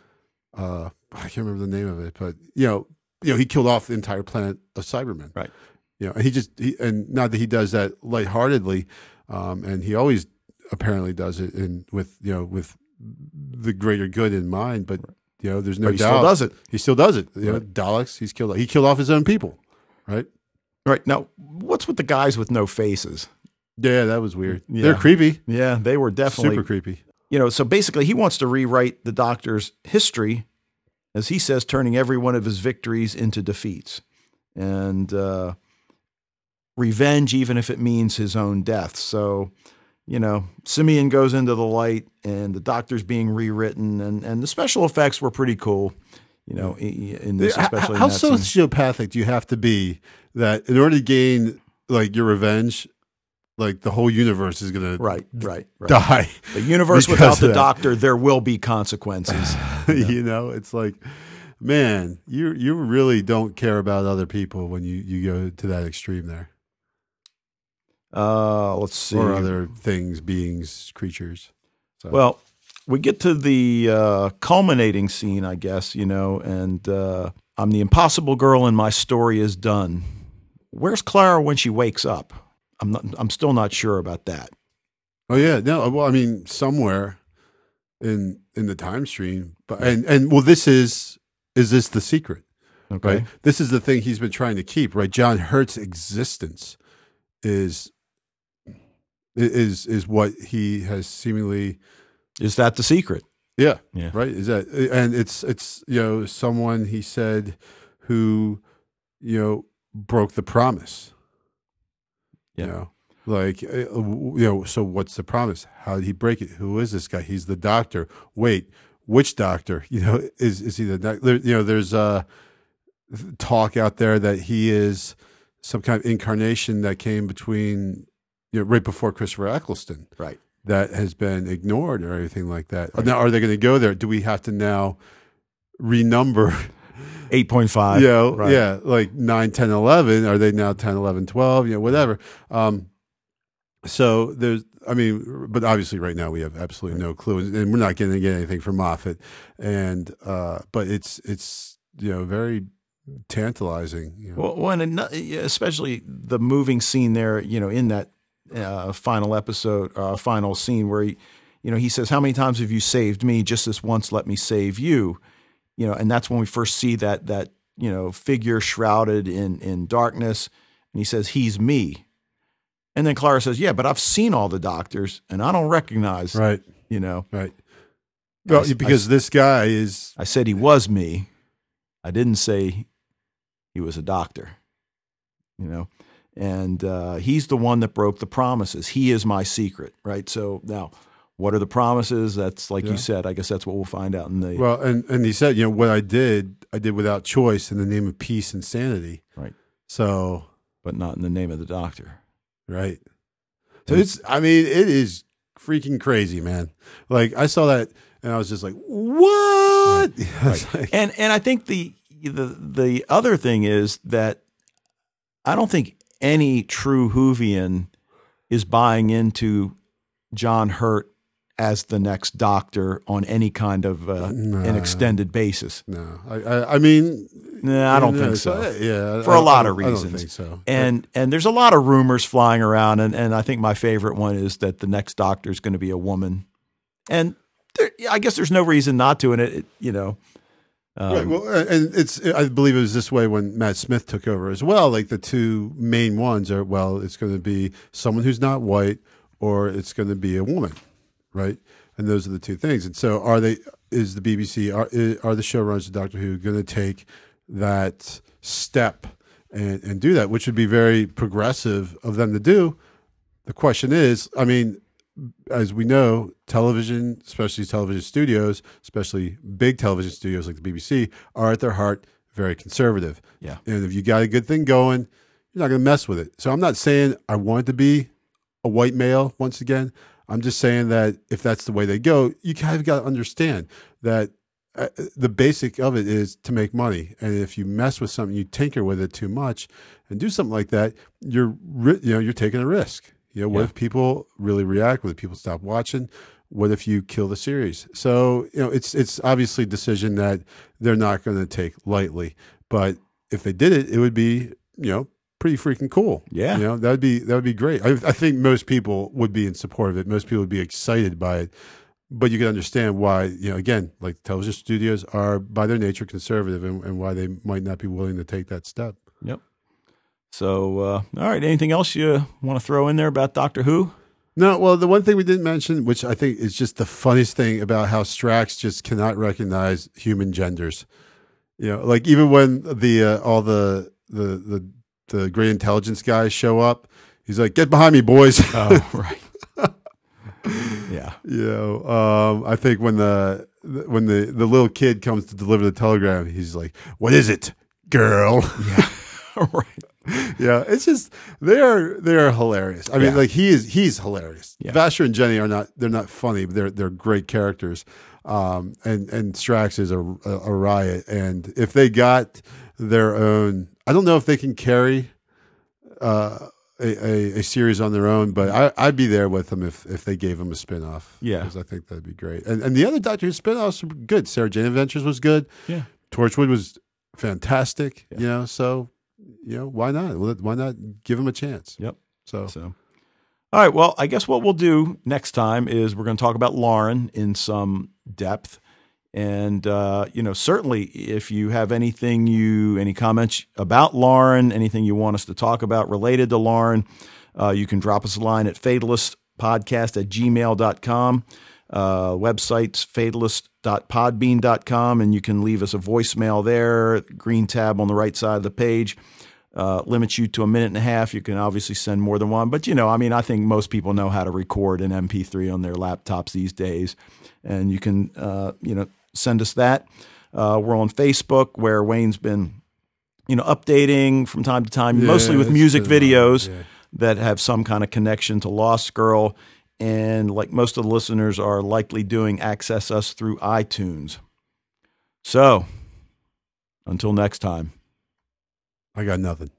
uh, I can't remember the name of it, but you know, you know, he killed off the entire planet of Cybermen. Right. You know, and he just he, and not that he does that lightheartedly, um, and he always apparently does it in with you know with the greater good in mind. But you know, there's no but he doubt still does it. He still does it. You know, Daleks. He's killed. He killed off his own people. Right. Right now, what's with the guys with no faces? Yeah, that was weird. Yeah. They're creepy. Yeah, they were definitely Super creepy. you know, so basically he wants to rewrite the doctor's history, as he says, turning every one of his victories into defeats. And uh, revenge, even if it means his own death. So, you know, Simeon goes into the light and the doctor's being rewritten, and, and the special effects were pretty cool, you know, in this, How- especially how in that scene. sociopathic do you have to be that in order to gain like your revenge, like the whole universe is gonna Right, right, right. die? The universe without the doctor, there will be consequences. you know, it's like man, you you really don't care about other people when you you go to that extreme there, Uh, let's see. or other things, beings, creatures. So, Well, we get to the uh, culminating scene, I guess, you know, and uh, I'm the impossible girl and my story is done. Where's Clara when she wakes up? I'm not, I'm still not sure about that. oh yeah, no, well, I mean, somewhere in in the time stream, but and and well, this is is this the secret? Okay. right? This is the thing he's been trying to keep, right? John Hurt's existence is is is what he has seemingly Is that the secret? yeah, Yeah. right? Is that and it's it's you know someone he said who you know broke the promise. Yeah. you know? Like uh, you know so what's the promise? How did he break it? Who is this guy? He's the doctor. Wait which doctor? You know is is he the doc- there, you know there's uh talk out there that he is some kind of incarnation that came between you know right before Christopher Eccleston Right. that has been ignored or anything like that. Now, are they going to go there? Do we have to now renumber? 8.5. you know, right. yeah, like 9, 10, 11. Are they now 10, 11, 12? You know, whatever. Um, so there's, I mean, but obviously right now we have absolutely no clue, and we're not going to get anything from Moffat. And uh, but it's it's you know very tantalizing. You know. Well, when ano- especially the moving scene there, you know, in that uh, final episode, uh, final scene where he, you know, he says, "How many times have you saved me? Just this once, let me save you." You know, and that's when we first see that that you know figure shrouded in in darkness, and he says, "He's me." And then Clara says, "Yeah, but I've seen all the doctors, and I don't recognize." right, You know, right. Well, I- because this guy is I said he was me. I didn't say he was a doctor. You know, and uh, he's the one that broke the promises. He is my secret, right? So now, what are the promises? That's like Yeah. you said. I guess that's what we'll find out in the Well, and and he said, you know, what I did, I did without choice in the name of peace and sanity. Right. So, but not in the name of the doctor. right. So it's, I mean, it is freaking crazy, man. Like I saw that and I was just like, what? It's like- And and I think the the the other thing is that I don't think any true Whovian is buying into John Hurt as the next doctor on any kind of uh, an extended basis. no, I, I, I mean, Nah, I don't know, think so. Yeah, For a a lot of reasons. I don't think so. And and there's a lot of rumors flying around, and, and I think my favorite one is that the next doctor is going to be a woman, and there, I guess there's no reason not to. And it, it you know, um, right. Well, and it's I believe it was this way when Matt Smith took over as well. Like the two main ones are well, it's going to be someone who's not white, or it's going to be a woman, right? And those are the two things. And so, are they? Is the BBC are are the showrunners of Doctor Who going to take that step and and do that, which would be very progressive of them to do? The question is, I mean, as we know, television, especially television studios, especially big television studios like the BBC, are at their heart very conservative. Yeah. And if you got a good thing going, you're not going to mess with it. So I'm not saying I want to be a white male once again. I'm just saying that if that's the way they go, you kind of got to understand that uh, the basic of it is to make money. And if you mess with something, you tinker with it too much and do something like that, you're, you know, you're taking a risk. You know, what Yeah. if people really react? What if people stop watching? What if you kill the series? So, you know, it's it's obviously a decision that they're not going to take lightly. But if they did it, it would be, you know, pretty freaking cool. Yeah. You know, that would be that would be great. I, I think most people would be in support of it. Most people would be excited by it. But you can understand why, you know, again, like television studios are by their nature conservative and, and why they might not be willing to take that step. Yep. So, uh, all right. Anything else you want to throw in there about Doctor Who? No, well, the one thing we didn't mention, which I think is just the funniest thing about how Strax just cannot recognize human genders. You know, like even when the uh, all the the the the great intelligence guys show up, he's like, "Get behind me, boys!" Oh, right. yeah. you know, um, I think when the when the the little kid comes to deliver the telegram, he's like, "What is it, girl?" Yeah. right. yeah, it's just they are they are hilarious. I mean, Yeah. like he is he's hilarious. Yeah. Vastra and Jenny are not they're not funny, but they're they're great characters. Um, and and Strax is a, a, a riot. And if they got their own, I don't know if they can carry uh, a, a, a series on their own, but I, I'd be there with them if if they gave them a spinoff. Yeah. because I think that'd be great. And and the other Doctor Who spinoffs are good. Sarah Jane Adventures was good. Yeah. Torchwood was fantastic. Yeah. You know, so you know why not? Why not give them a chance? Yep. So So, all right. Well, I guess what we'll do next time is we're going to talk about Lauren in some depth. And, uh, you know, certainly if you have anything you, any comments about Lauren, anything you want us to talk about related to Lauren, uh, you can drop us a line at fatalistpodcast at gmail.com. Uh, website's fatalist.podbean.com, and you can leave us a voicemail there, green tab on the right side of the page uh, limits you to a minute and a half. You can obviously send more than one, but you know, I mean, I think most people know how to record an MP3 on their laptops these days, and you can, uh, you know, send us that. Uh, we're on Facebook, where Wayne's been, you know, updating from time to time, mostly with music videos yeah. that have some kind of connection to Lost Girl. And like most of the listeners are likely doing, access us through iTunes. So, until next time. I got nothing.